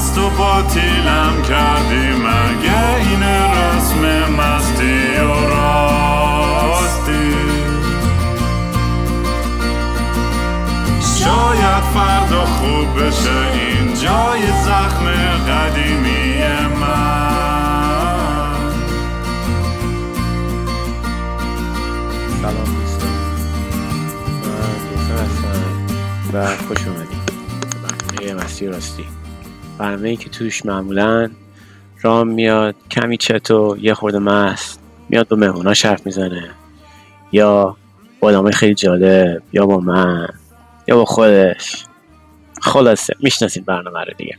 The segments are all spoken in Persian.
مست و باطیلم کردی مگه این رسم مستی و راستی؟ شاید فردا خوب بشه این جای زخم قدیمی من. سلام دوستان. من یوسف هستم و خوش اومدید. به مسیر راستی. برنامه ای که توش معمولا رام میاد کمی چتو یه خورده مست میاد با مهموناش حرف می‌زنه. یا با آدمای خیلی جالب یا با من یا با خودش. خلاصه می‌شناسید برنامه رو دیگه.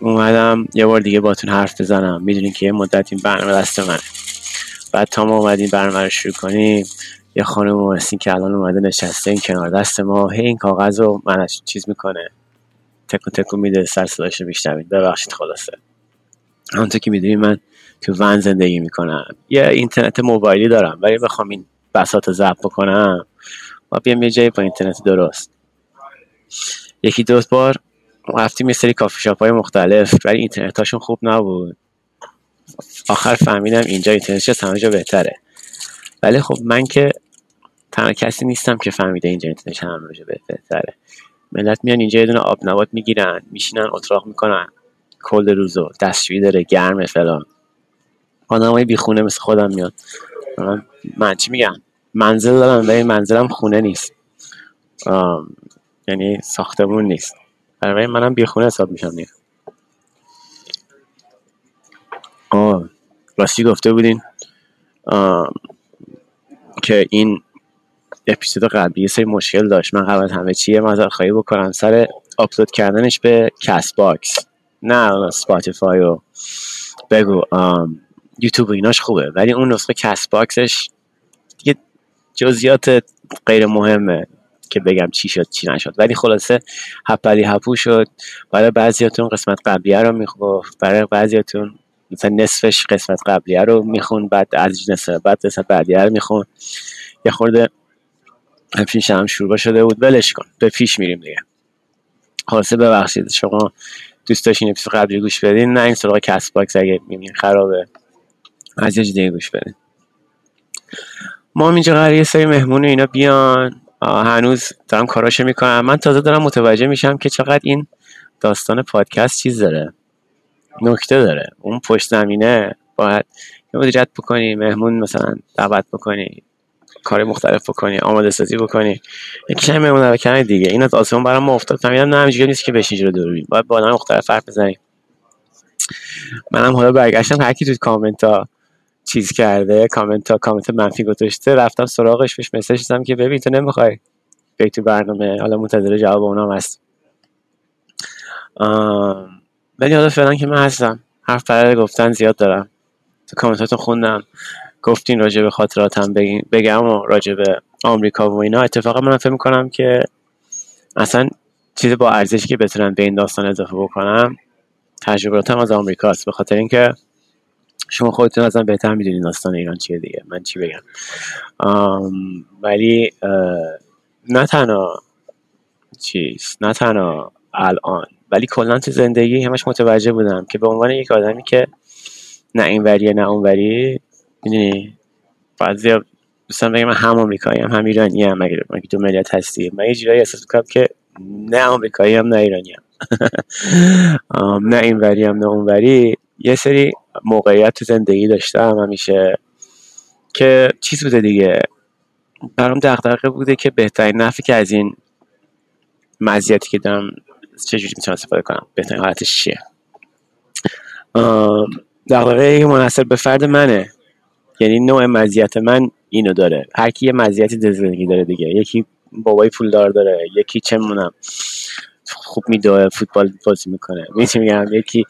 اومدم یه بار دیگه باتون حرف بزنم. می‌دونین که یه مدت این برنامه دست منه. بعد تا ما اومدیم برنامه رو شروع کنیم یه خانم اومدین که الان اومده نشسته این کنار دست ما هی این کاغذ رو منش چیز می‌کنه. تکون تکون میده سر صداش رو ببخشید خلاصه. همونطور که می‌دونی من تو ون زندگی می‌کنم. یه اینترنت موبایلی دارم ولی بخوام این بساط رو ضبط بکنم و بیام یه جایی با اینترنت درست. یکی دو بار رفتیم یه سری کافی شاپ های مختلف ولی اینترنت هاشون خوب نبود. آخر فهمیدم اینجا اینترنتش از همه جا بهتره. ولی خب من که تنها کسی نیستم که فهمیده اینجا اینترنتش همه جا بهتره. ملت میان اینجا یه دونه آب نبات می‌گیرن میشینن اتراق می‌کنن. کل روزو دستشویی داره گرمه فلان. آدمای بیخونه مثل خودم میاد من, چی میگم؟ منزل دارم ولی منزلم خونه نیست. یعنی ساختمون نیست. برای منم بیخونه حساب میشم دیگه. آه راستی گفته بودین. آم، که این اپیزود قبلی یه سری مشکل داشت. من قبل همه چیه معذرت خواهی بکنم. سر آپلود کردنش به Castbox نه Spotify و بگو آم، یوتیوب ایناش خوبه. ولی اون نسخه Castbox ش یه جزئیات غیر مهمه که بگم چی شد چی نشد. ولی خلاصه هپلی هپو شد. برای بعضیاتون قسمت قبلیه رو میخوفت برای بعضیاتون مثلا نصفش قسمت قبلیه رو میخون بعد از نصف بعد قسمت بعدیه رو میخون. یه خورده پیش هم شروع شده بود ولش کن به پیش میریم دیگه. خلاصه ببخشید شما دوست داشتین اپیزود قبلی گوش بدین نه این سراغ کست باکس اگه می‌بینین خرابه. از یه دیگه گوش بدین. ما اینجا قراره یه سری مهمون اینا بیان. هنوز دارم کاراشو می‌کنم. من تازه دارم متوجه میشم که چقدر این داستان پادکست چیز داره. نکته داره. اون پشت زمینه باید مدیریت بکنی مهمون مثلا دعوت بکنی کار مختلف بکنی آماده سازی بکنی. هم مهمون رو دیگه. این از آسمون برام ما افتاد. فهمیدم نه همینجوری نیست که بشین جلو دوربین باید با آدم مختلف حرف بزنیم منم حالا برگشتم. هر کی تو کامنت ها چیز کرده کامنت ها کامنت منفی گذاشته رفتم سراغش بهش مسیج دادم که ببین تو نمی‌خوای بیای تو برنامه. حالا منتظر جواب اونام هست. آم، ولی حالا فعلا که من هستم. حرف برای گفتن زیاد دارم. تو کامنتاتون خوندم. گفتین راجع به خاطراتم بگم و راجع به آمریکا و اینا. اتفاقا من فکر می‌کنم که اصلا چیز با ارزشی که بتونم به این داستان اضافه بکنم تجربیاتم از آمریکاست. به خاطر اینکه شما خودتون ازم بهتر می‌دونین داستان ایران چیه دیگه. من چی بگم. ولی نه تنها چیز نه تنها الان. ولی کلا تو زندگی همش متوجه بودم که به عنوان یک آدمی که نه این وریه نه اون وری می‌دونی بعضی دوستان بگم هم آمریکایی هم هم ایرانی هم دو ملیت هستی؟ من یه جورایی احساس که نه آمریکایی هم نه ایرانی هم. نه این وری هم نه اون وری. یه سری موقعیت تو زندگی داشتم همیشه که چیز بوده دیگه. برام دغدغه بوده که بهترین نفعی که از این مزیتی که دارم چجوری می‌تونم استفاده کنم؟ بهترین حالتش چیه؟ که منحصر به فرد منه. یعنی نوع مزیت من اینو داره. هر کی یه مزیتی زندگی داره دیگه. یکی بابای پولدار داره یکی چه مونم خوب میدوه فوتبال بازی می‌کنه. میشه میگم؟ یکی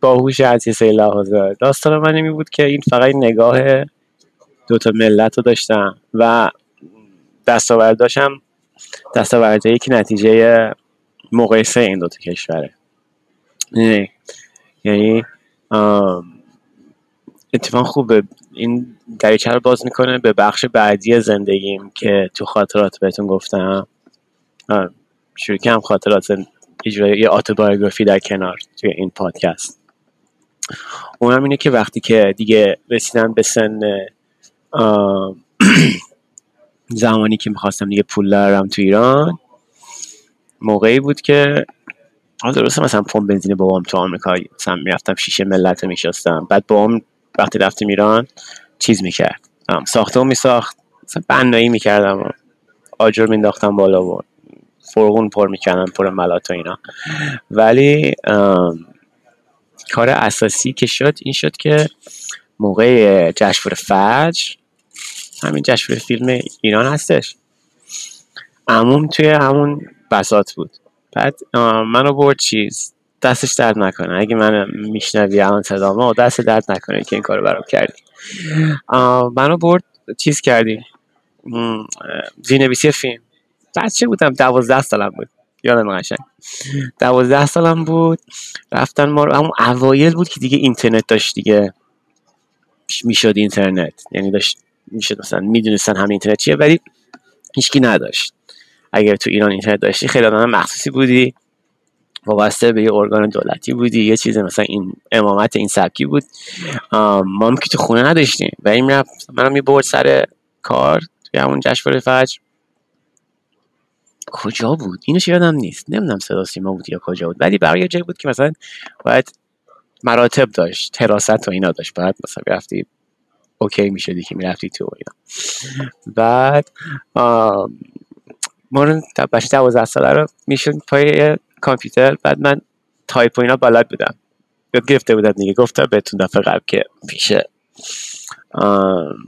باهوش از یه سری لحاظه داستان من بود که این فقط نگاه دوتا ملت رو داشتم و دستاورداشم دستاوردهایی که نتیجه مقایسه این دوتا کشوره؟ یعنی آم، اتفاق خوبه. این دریچه رو باز می‌کنه به بخش بعدی زندگیم که تو خاطرات بهتون گفتم. شروع کردم خاطرات اجرای یه آتوبایوگرافی در کنار توی این پادکست. اونم اینه که وقتی که دیگه رسیدم به سن زمانی که می‌خواستم دیگه پول دارم تو ایران موقعی بود که حالا درسته مثلا پمپ بنزین بابام تو آمریکا مثلا می‌رفتم شیشه ملت رو میشستم. بعد بابام وقتی رفتیم ایران چیز می‌کرد. ساخته میساخت. مثلا بنایی می‌کردم. آجر مینداختم بالا و فرغون پر می‌کردم پر ملات و اینا. ولی کار اساسی که شد این شد که موقع جشنواره فجر همین جشنواره فیلم ایران هستش. عموم توی همون بسات بود. بعد منو برد چیز دستش درد نکنه. اگه من میشنوی الان صدامو دست درد نکنه که این کارو برام کردی. منو برد چیز کردی زینویسی فیلم. بچه بودم؟ دوازده سالم بود. یادم قشنگ. دوازده سالم بود. رفتن ما همون اوایل بود که دیگه اینترنت داشت دیگه. می‌شد اینترنت. یعنی داشت می‌شد مثلا می‌دونستن همین اینترنت چیه ولی هیچکی نداشت. اگر تو ایران اینترنت داشتی خیلی آدم مخصوصی بودی وابسته به یه ارگان دولتی بودی یه چیز مثلا این امامت این سبکی بود. ما هم که تو خونه نداشتیم. و این می‌رفت منم برد سر کار توی همون جشنواره فجر. کجا بود؟ اینش یادم نیست. نمی‌دونم صدا سیما بود یا کجا بود. ولی برای جایی بود که مثلا باید مراتب داشت تراست و اینا داشت. بعد مثلا رفتی اوکی می‌شدی که می‌رفتی تو اینا. بعد ما بچه دوازده ساله رو میشون پای کامپیوتر. بعد من تایپ و اینا بلد بودم. یاد گرفته بودم دیگه. گفتم بهتون دفعه قبل که پیشه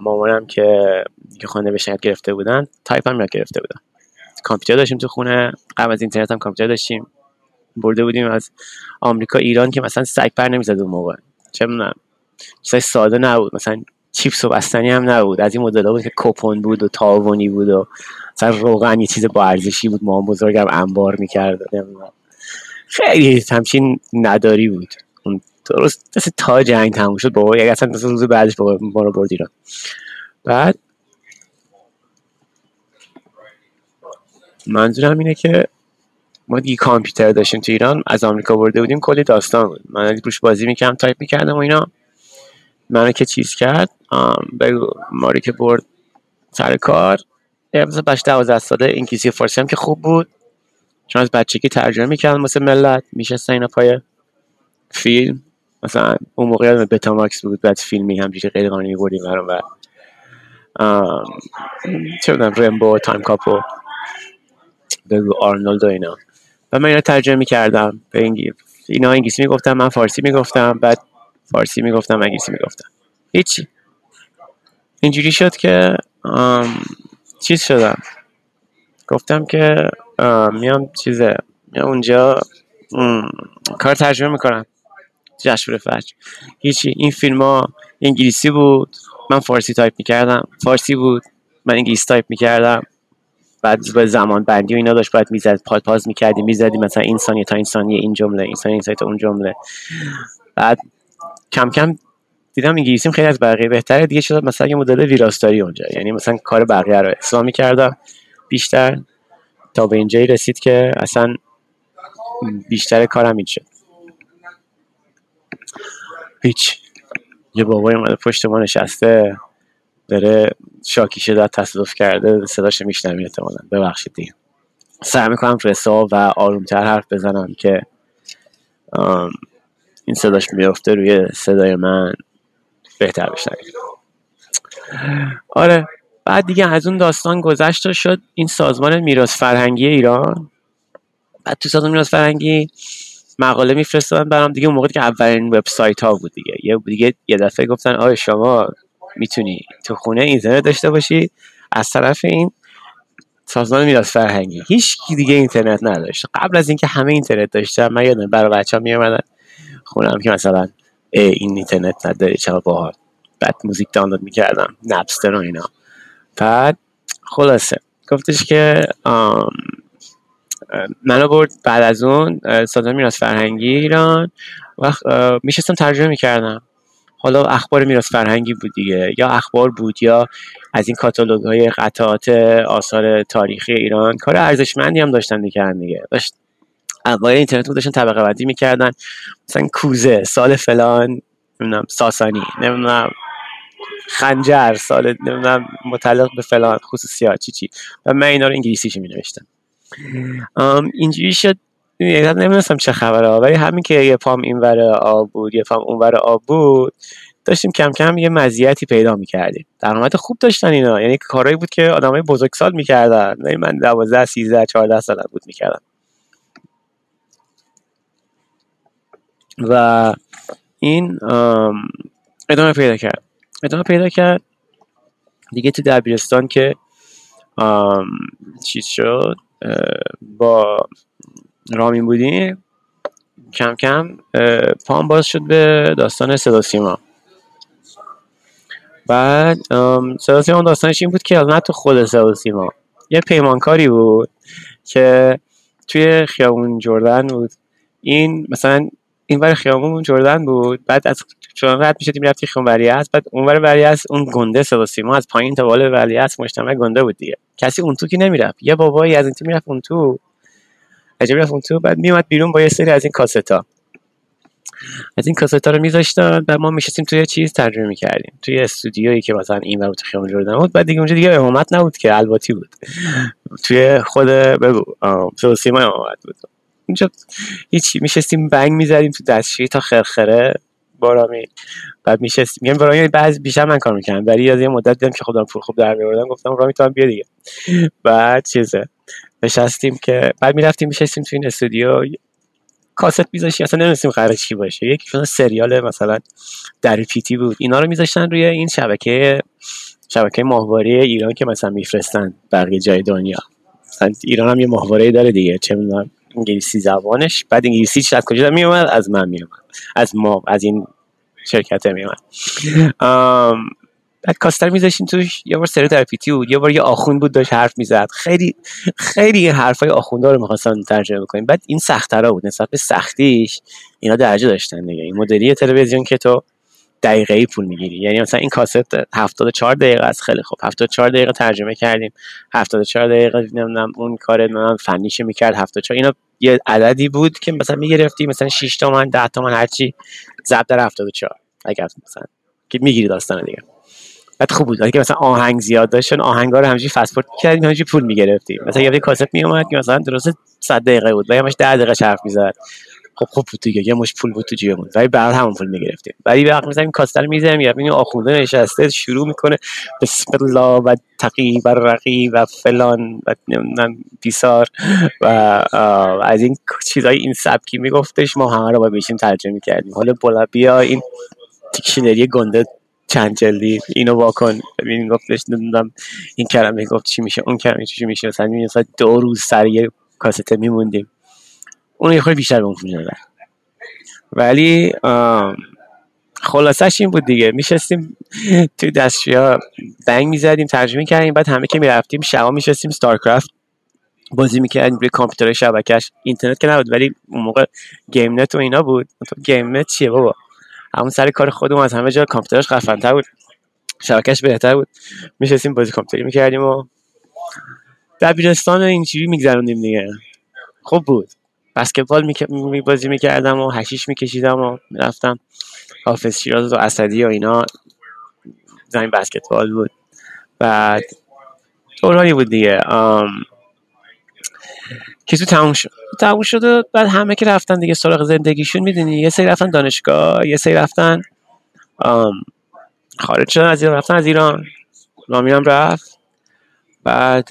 مامانم که که خانه بشه گرفته بودن تایپ هم یاد گرفته بودم کامپیوتر داشتیم تو خونه. قبل از اینترنت هم کامپیوتر داشتیم. برده بودیم از آمریکا ایران که مثلا سگ پر نمی‌زد اون موقع. چه می‌دونم. ساده نبود. مثلا چیپس و بستنی هم نبود. از این مدل بود که کوپون بود و تاوانی بود و مثلا روغن یه چیز با ارزشی بود. ما بزرگم انبار می‌کرد خیلی همچین نداری بود. درست دست تا جنگ تموم شد. بابا یک اصلا روز بعدش بابا ما رو بعد منظورم اینه که ما دیگه کامپیوتر داشتیم تو ایران. از آمریکا برده بودیم. کلی داستان بود. من روش بازی می‌کردم تایپ می‌کردم و اینا. منو که چیز کرد؟ بگو ماری که برد سر کار. مثلا بچه دوازده ساله انگلیسی فارسی هم که خوب بود. چون از بچگی ترجمه می‌کردم مثل ملت. میشستن اینا پای فیلم. مثلا اون موقع یادم بتا ماکس بود بعد فیلمی همجوری غیر قانونی بردیم برام و چه بودم رمبو تایم کاپو. بگو آرنولد و اینا. و من اینا ترجمه می‌کردم. به انگلیسی اینا انگلیسی می‌گفتم من فارسی می‌گفتم. بعد فارسی می‌گفتم انگلیسی می‌گفتم. هیچی. اینجوری شد که چیز شدم. گفتم که میام چیزه. میام اونجا کار ترجمه می‌کنم. جشنواره فجر هیچی. این فیلم ها انگلیسی بود. من فارسی تایپ می‌کردم. فارسی بود. من انگلیسی تایپ می‌کردم. بعد با زمان بندی و اینا داشت. باید می‌زد. پاد pause می‌کردی می‌زدی مثلا این ثانیه تا این ثانیه این جمله این ثانیه تا اون جمله. بعد کم کم دیدم انگلیسیم خیلی از بقیه بهتره. دیگه شد مثلا یه مدل ویراستاری اونجا؟ یعنی مثلا کار بقیه رو اسلامی کردم بیشتر. تا به اینجایی رسید که اصلا بیشتر کارم این شد. هیچ. یه بابای اومده پشت ما نشسته داره شاکی شده تصادف کرده صداش میشنمی احتمالا. ببخشید دیگه. سعی می‌کنم رسا و آرومتر حرف بزنم که این صداش میفته روی صدای من. بهتر بشنوید آره. بعد دیگه از اون داستان گذشت شد این سازمان میراث فرهنگی ایران. بعد تو سازمان میراث فرهنگی مقاله میفرستادن. برام دیگه اون موقع که اولین وبسایت ها بود دیگه. یه دیگه یه دفعه گفتن آره شما می‌تونی تو خونه اینترنت داشته باشی؟ از طرف این سازمان میراث فرهنگی. هیچ دیگه اینترنت نداشت. قبل از اینکه همه اینترنت داشتن من یادم برای بچه‌ها میومدن خونم که مثلا این اینترنت نداری چرا باحال؟ بعد موزیک دانلود می‌کردم نپستر و اینا. بعد خلاصه گفتش که منو برد بعد از اون سازمان میراث فرهنگی ایران و میشستم ترجمه می‌کردم. حالا اخبار میراث فرهنگی بود دیگه یا اخبار بود یا از این کاتالوگ های قطعات آثار تاریخی ایران. کار ارزشمندی هم داشتن می‌کردن دیگه داشت اوایل اینترنت بود داشتن طبقه بندی می‌کردن. مثلا کوزه سال فلان نمی‌دونم ساسانی نمی‌دونم خنجر سال نمی‌دونم متعلق به فلان خصوصیات چی چی. و من اینا رو انگلیسیش می نوشتم اینجوری شد. نمی‌دونستم چه خبره ولی همین که یه پام این ور آب بود یه پام اون ور آب بود داشتیم کم کم یه مزیتی پیدا می‌کردیم. درآمد خوب داشتن اینا. یعنی کارهایی بود که آدمای بزرگسال می‌کردن. من 12 13 14 سال بود می‌کردم. و این ادامه پیدا کرد. ادامه پیدا کرد. دیگه تو دبیرستان که چیز شد با رامین بودیم کم کم پام باز شد به داستان صدا سیما. بعد صدا سیما داستانش این بود که نه تو خود صدا سیما یه پیمانکاری بود که توی خیابون جردن بود. این مثلا این ور خیابون جردن بود بعد از چون رد می‌شدیم رفتی خیابون ولیعصر بعد اون ور ولیعصر اون گنده صدا سیما از پایین تا بالا ولیعصر مجتمع گنده بود دیگه. کسی اون تو که نمی‌رفت. یه بابایی از این تو می‌رفت اون تو عجب رفت اون تو بعد میومد بیرون با یه سری از این کاستا. از این کاستا رو میذاشتن و ما میشستیم توی چیز ترجمه می‌کردیم. توی استودیویی که مثلا این ور خیابون جردن بود بعد دیگه اونجا دیگه امامت نبود که الباتی بود. توی خود بگو سیما امامت بود. اونجا هیچی میشستیم بنگ می‌زدیم تو دستشویی تا خرخره بارامی بعد میشستیم. میگم برای بعض بیشتر من کار می‌کنم ولی از یه مدت دیدم که خودم پول خوب در میوردم گفتم رامی تو هم بیا دیگه. بعد چیزه نشستیم که بعد می‌رفتیم میشستیم تو این استودیو. کاست میذاشتیم اصلا نمی‌دونستیم قرار چی باشه. یکی سریال مثلا در پیتی بود. اینا رو میذاشتن روی این شبکه شبکه ماهواره ایران که مثلا میفرستن بقیه جای دنیا. مثلا ایران هم یه ماهواره داره دیگه چه می‌دونم. انگلیسی زبانش. بعد انگلیسی از کجا می اومد از من می اومد از ما از این شرکت می اومد بعد کاستر میذاشیم توش. یه بار سری ترپیتی بود. یه بار یه آخوند بود داشت حرف می‌زد. خیلی خیلی حرفای آخوندا رو می‌خواستن ترجمه بکنیم. بعد این سخترا بود. نسبت به سختیش اینا درجه داشتن دیگه. این مدلی تلویزیون که تو دقیقه ای پول می‌گیری. یعنی مثلا این کاست 74 دقیقه است. خیلی خوب. 74 دقیقه ترجمه کردیم. 74 دقیقه نمی‌دونم اون کار من فنیشه می‌کرد. 74 اینا یه عددی بود که مثلا می‌گرفتی مثلا 6 تومن 10 تومن هرچی ضرب در 74 اگر مثلا که می‌گیری داستان دیگه. بعد خوب بود. که مثلا آهنگ زیاد داشتن آهنگا رو همینجوری فورد کردیم همینجوری پول می‌گرفتیم. مثلا یه کاست میومد که مثلا درست 100 دقیقه بود. و همش 10 دقیقه حرف می‌زد. خب خوب بود دیگه. یه مش پول بود تو جیبمون. ولی بعد همون پول می‌گرفتیم. ولی وقت مثلا این کاستر می‌ذاریم. یا این آخونده نشسته شروع می‌کنه. بسم الله و تقی و رقی و فلان و نمی‌دونم بیسار. و از این چیزای این سبکی میگفتش ما همه رو با بشیم ترجمه کردیم. حالا بلا بیا این دیکشنری گنده چند جلدی اینو واکن ببین گفتش نمی‌دونم این کلمه گفت چی میشه اون کلمه چی میشه. مثلا دو روز سر یه کاسته میموندیم. اون یه خیلی بیشتر به اون ولی خلاصش این بود دیگه. میشستیم توی دستشویا bong می‌زدیم ترجمه کردیم بعد همه که می‌رفتیم شبا میشستیم StarCraft بازی می‌کردیم روی کامپیوتر شبکش اینترنت که نبود ولی اون موقع game net و اینا بود. game net چیه بابا؟ همون سر کار خودمون از همه جا کامپیوترش خفن‌تر بود. شبکش بهتر بود. میشستیم بازی کامپیوتری می‌کردیم و دبیرستان اینجوری میگذروندیم دیگه. خوب بود. بسکتبال می بازی می‌کردم و هشیش میکشیدم و می‌رفتم. حافظ شیراز و اسدی و اینا زمین بسکتبال بود. بعد دورانی بود دیگه. که تو تموم شد. تموم شد و بعد همه که رفتن دیگه سراغ زندگیشون می‌دونی یه سری رفتن دانشگاه یه سری رفتن خارج شدن از ایران رفتن از ایران. رامیام رفت. بعد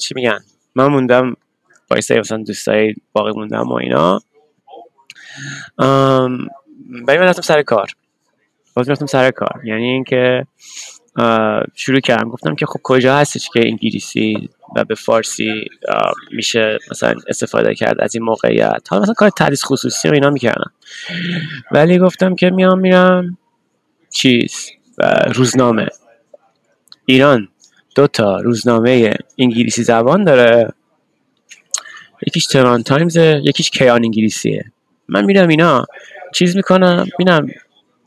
چی میگن؟ من موندم با سری مثلا دوستای باقی موندم و اینا. ولی من رفتم سر کار. باز رفتم سر کار. یعنی اینکه شروع کردم. گفتم که خب کجا هستش که انگلیسی و به فارسی میشه مثلا استفاده کرد از این موقعیت. حالا مثلا کار تدریس خصوصی و اینا می‌کردم. ولی گفتم که میام میرم چیز؟ و روزنامه. ایران. دو تا روزنامه انگلیسی زبان داره. یکیش تران تایمز یکیش کیان انگلیسیه. من میرم اینا چیز می‌کنم میرم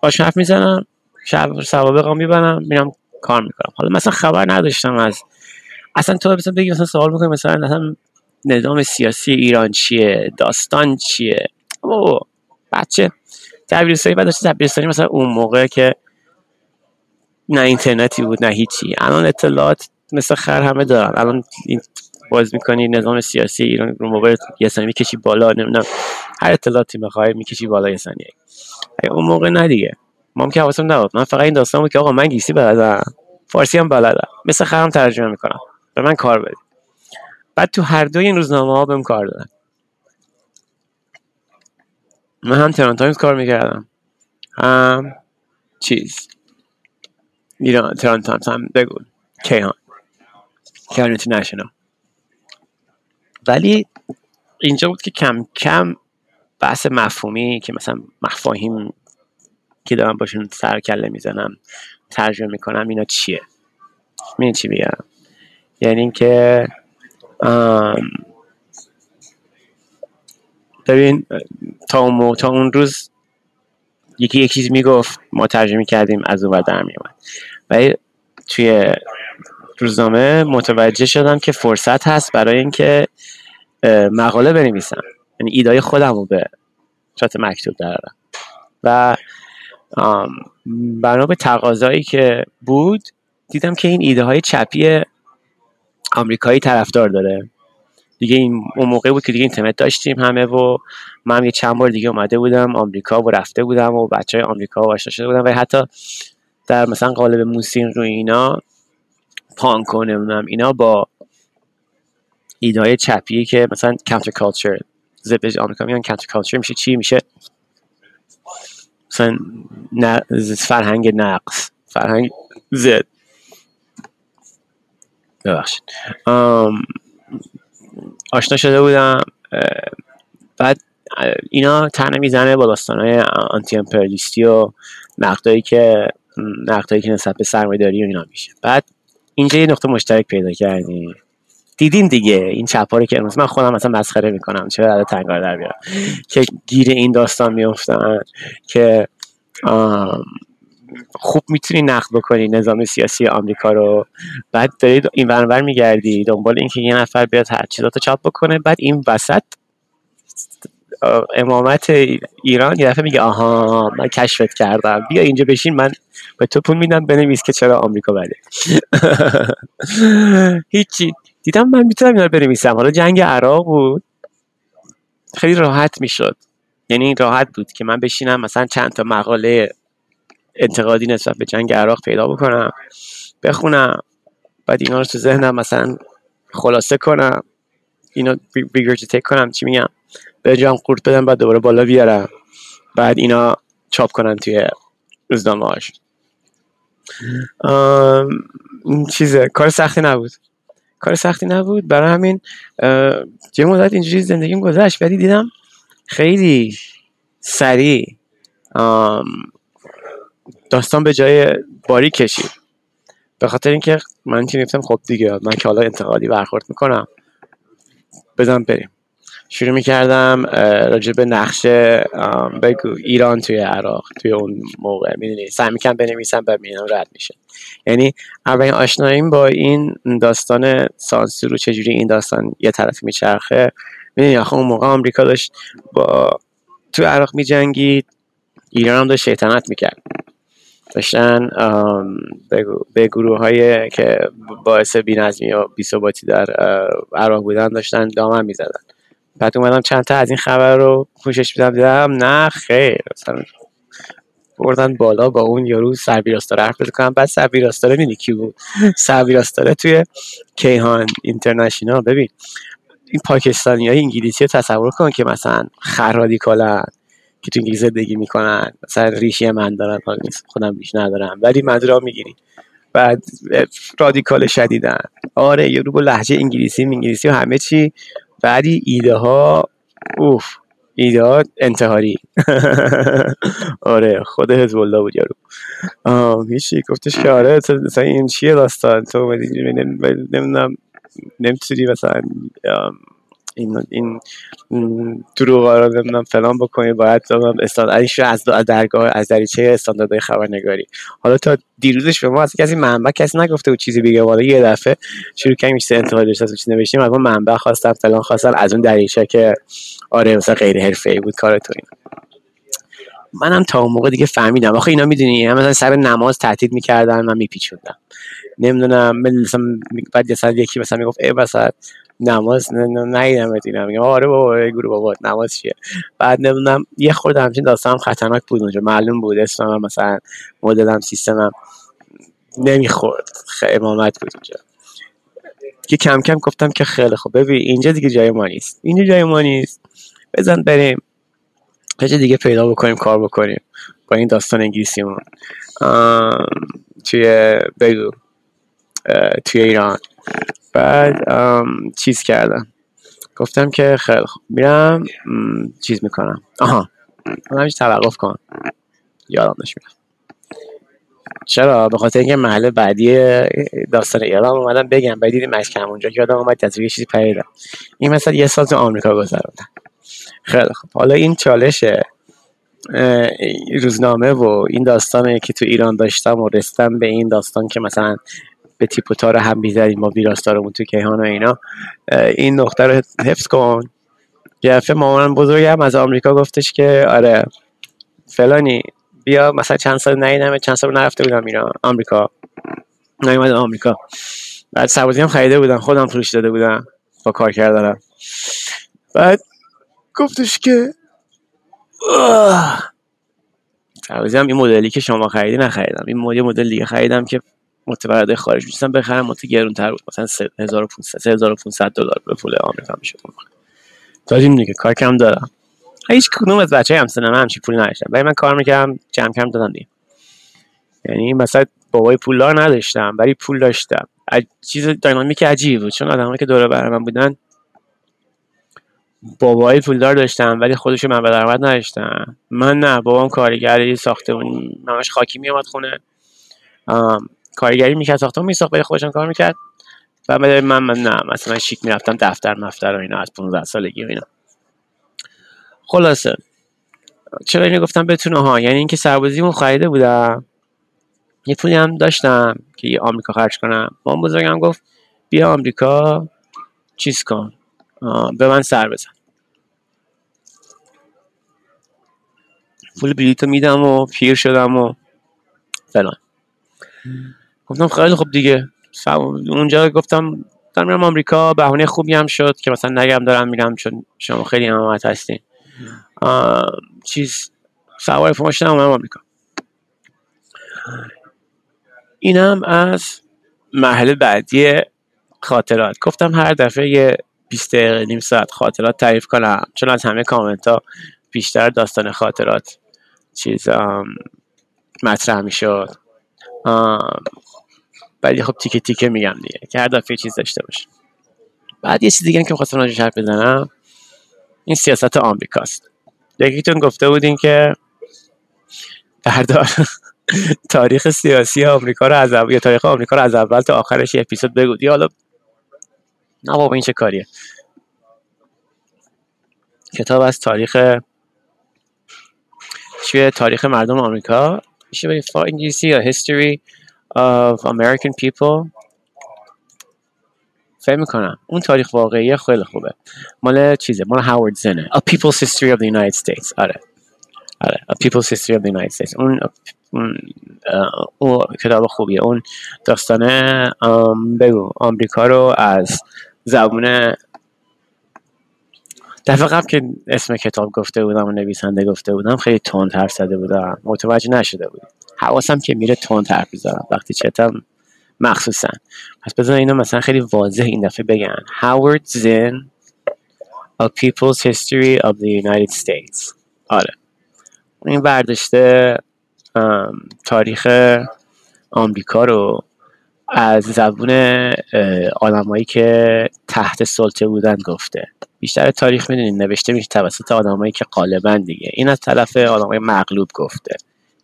باش حرف می‌زنم شب سوابقم می‌برم میرم کار می‌کنم. حالا مثلا خبر نداشتم از اصلا تو مثلا بگی مثلا سوال بکنی مثلا مثلا نظام سیاسی ایران چیه داستان چیه؟ او بچه دبیرستانی بعد داشته دبیرستانی مثلا اون موقع که نه اینترنتی بود نه هیچی. الان اطلاعات مثل خر همه دارن. الان باز می‌کنی نظام سیاسی ایران رو موبایل یه ثانیه می‌کشی بالا نمی‌دونم هر اطلاعاتی می‌خوای می‌کشی بالا یه ثانیه. اون موقع نه دیگه. ما هم که حواسم نبود. من فقط این داستان بود که آقا من گیسی بلدم فارسی هم بلدم. مثل خرم ترجمه می‌کنم. به من کار بدید. بعد تو هر دوی این روزنامه ها بهم کار دادن. من هم تهران تایمز کار می‌کردم. هم چیز. ایران تهران تایمز هم بگو. کیهان. کیهان اینترنشنال. ولی اینجا بود که کم کم بحث مفهومی که مثلا مفاهیم که دارم باشون سر کله می‌زنم ترجمه می‌کنم اینا چیه؟ می چی میگم؟ یعنی اینکه ببین تا اون, تا اون روز یکی یک چیز می‌گفت ما ترجمه کردیم از اون در میومد ولی توی روزنامه متوجه شدم که فرصت هست برای اینکه مقاله بنویسم. یعنی ایدای خودم رو به صورت مکتوب دارم و بنا به تقاضایی که بود دیدم که این ایده های چپی آمریکایی طرفدار داره. دیگه این اون موقع بود که دیگه اینترنت داشتیم همه و من یه چند بار دیگه اومده بودم آمریکا و رفته بودم و بچه های آمریکا و آشنا شده بودم. و حتی در مثلا قالب موسیقی رو اینا پانک نمی‌دونم اینا با ایده های چپی که مثلا کانتر کالچر زبج آمریکا میگن کانتر کالچر میشه چی میشه؟ مثلا فرهنگ نقص فرهنگ زد ببخشید. آشنا شده بودم بعد اینا تنه می‌زنه با های آنتی امپریالیستی و نقدایی که نقدایی که نسبت به سرمایه‌داری و اینا میشه. بعد اینجا یه نقطه مشترک پیدا کردیم دیدین دیگه این چپا که امروز من خودم مثلا مسخره می‌کنم. چرا عدد تنگار در بیارم؟ که گیر این داستان میفتن که خوب می‌تونی نقد بکنی نظام سیاسی آمریکا رو. بعد دارید این ورانور میگردی دنبال اینکه یه نفر بیاد هر چیزاتو چاپ بکنه. بعد این وسط امامت ایران یه دفعه میگه آها من کشفت کردم. بیا اینجا بشین من به تو پول میدم بنویس که چرا آمریکا بده. هیچی. دیدم من می‌تونم اینا رو بنویسم. حالا جنگ عراق بود. خیلی راحت می‌شد. یعنی راحت بود که من بشینم مثلا چند تا مقاله انتقادی نسبت به جنگ عراق پیدا بکنم بخونم بعد اینا رو تو ذهنم مثلا خلاصه کنم اینو ریگرجیتیک کنم چی میگم؟ به جام قورت بدم بعد دوباره بالا بیارم بعد اینا چاپ کنن توی روزنامه هاش چیزه. کار سختی نبود. کار سختی نبود. برای همین یه مدت اینجوری زندگیم گذشت ولی دیدم خیلی سریع داستان به جای باری کشید. به خاطر اینکه من که گفتم؟ خب دیگه من که حالا انتقادی برخورد می‌کنم. بزن بریم. شروع می‌کردم راجع به نقشه بگو ایران توی عراق توی اون موقع می‌دونی؟ سعی می‌کنم بنویسم و می‌دونم رد میشه. یعنی اولین آشناییم با این داستان سانسور و چجوری این داستان یه طرف میچرخه. می‌دونی؟ آخه اون موقع آمریکا داشت با تو عراق میجنگید ایران هم داشت شیطنت می‌کرد. داشتن به گروه های که باعث بینظمی و بیثباتی در عراق بودن داشتن دامن می‌زدن. بعد اومدم چند تا از این خبر رو پوشش میدم دیدم نه خیر. مثلا بردن بالا با اون یارو سربیراستاره حرف کنم بعد سربیراستاره میدی کی بود؟ سربیراستاره توی کیهان اینترنشنال. ببین این پاکستانی های انگلیسی رو تصور کن که مثلا خر که تو انگلیس زندگی می‌کنن. مثلا ریشی من دارن حال نیست خودم ریش ندارم. ولی مدرا می‌گیری. بعد رادیکال شدیدن. آره یه رو با لحجه انگلیسی انگلیسی و همه چی. بعدی ایده ها اوف ایده ها انتحاری. آره خود حزب الله بود یارو. هیچی گفتش که آره مثلا این چیه داستان؟ تو نمی‌دونم نمی‌تونی مثلا این این دروغا رو نمی‌دونم فلان بکنید باید استاد از درگاه از دریچه استانداردهای خبرنگاری. حالا تا دیروزش به ما از کسی منبع کسی نگفته بود چیزی بگه والا یه دفعه شروع کردیم میشه انتقاد داشت از نوشتیم از منبع خواستم فلان خواستن از اون دریچه که آره مثلا غیر حرفه‌ای بود کار تو این منم تا اون موقع دیگه فهمیدم. آخه اینا می‌دونی مثلا سر نماز تهدید می‌کردن من میپیچوندم. نمی‌دونم مثلا بعد مثلا یکی مثلا می‌گفت ای مثلا نماز نیدم اینا. میگم آره بابا گروه بابا نماز چیه؟ بعد نمی‌دونم یه خورده همچین داستانم خطرناک بود اونجا. معلوم بود اسمم مثلا مدلم سیستمم نمی‌خورد. امامت بود اونجا که کم کم گفتم که خیلی خوب. ببین اینجا دیگه جای ما نیست. اینجا جای ما نیست. بزن بریم. یه دیگه پیدا بکنیم کار بکنیم. با این داستان انگلیسیمون. توی بگو. توی ایران. بعد چیز کردم. گفتم که خیلی خوب. میرم چیز می‌کنم. آها. من همیشه توقف کن یادم نش میرم چرا؟ به خاطر اینکه محل بعدی داستان ایران اومدم بگم. بعد دیدیم مشکم اونجا یادم اومد از یه چیزی پریدم این مثلا یه سال تو آمریکا گذروندم. خیلی خوب. حالا این چالش روزنامه و این داستانه که تو ایران داشتم و رستم به این داستان که مثلا به تیپ و تار هم بیزدیم با ویراستارمون تو کیهان و اینا. این نقطه رو حفظ کن. یه مامان بزرگم از آمریکا گفتش که آره فلانی بیا مثلا چند سال نیدم چند سال نرفته بودم ایران آمریکا. نیومد آمریکا. بعد سربازی هم خریده بودم خودم فروش داده بودم با کار کردنم. بعد گفتش که سربازی هم این مدلی که شما خریدی نخریدم. این مدل مدل دیگه خریدم که متولد خارج بخرم مت گرون تر بود. مثلا 3500 3500 دلار به پول آمریکا می‌شد دادیم دیگه. کار کم دارم. هیچ کدوم از بچه هم سنم همچین پول نداشتم ولی من کار می‌کردم جمع کم دادم دیگه. یعنی مثلا بابای پولدار نداشتم ولی پول داشتم. چیز دینامیک عجیب بود. چون آدمایی که دور بر من بودن بابای پولدار داشتم ولی خودشو من به درآمد نداشتم من نه بابام کارگری ساختمون همش خاکی میومد خونه. کارگری می‌کرد ساختمون میساخت برای خودشون کار می‌کرد. و من من نه مثلا شیک می‌رفتم دفتر مفتر و اینا از 15 سالگی و اینا. خلاصه. چرا اینو گفتم بتونه ها؟ یعنی اینکه سربازیمو خریده بودم یه پولی هم داشتم که یه آمریکا خرج کنم. مام بزرگم گفت بیا آمریکا چیز کن. به من سر بزن. پول بلیتو میدم و پیر شدم و فلان. گفتم خیلی خوب دیگه. اونجا گفتم دارم میرم آمریکا بهونه خوبی هم شد که مثلا نگم دارم میرم چون شما خیلی امامت هستین. چیز سوار فرماشتم اومدم آمریکا. اینم از محل بعدی خاطرات. گفتم هر دفعه یه 20 دقیقه نیم ساعت خاطرات تعریف کنم چون از همه کامنت ها بیشتر داستان خاطرات چیز مطرح می‌شد. بعد خب تیکه تیکه میگم دیگه که هر دفعه چیز داشته باشه. بعد یه چیز دیگه که خواستم راجعش حرف بزنم این سیاست آمریکاست. یکیتون گفته بودین که بردار تاریخ سیاسی آمریکا رو از اول یا تاریخ آمریکا رو از اول تا آخرش یه اپیزود بگو. حالا نه بابا این چه کاریه؟ کتاب از تاریخ چیه؟ تاریخ مردم آمریکا. میشه بگید انگلیسی یا history of American people. فهم می‌کنم. اون تاریخ واقعی خیلی خوبه. مال چیزه؟ مال هاورد زنه. A People's History of the United States. آره. آره. A People's History of the United States. اون اون, اون کتاب خوبیه. اون داستانه بگو. آمریکا رو از زبون دفعه قبل که اسم کتاب گفته بودم و نویسنده گفته بودم خیلی تند حرف زده بودم. متوجه نشده بود حواسم که میره تند حرف بزنم وقتی چتم مخصوصا. پس بذار اینو مثلا خیلی واضح این دفعه بگن Howard Zinn A People's History of the United States. آره. این برداشته تاریخ آمریکا رو از زبون آدمایی که تحت سلطه بودن گفته. بیشتر تاریخ می‌دونین نوشته میشه توسط آدمایی که غالبا دیگه. این از طرف آدمای مغلوب گفته.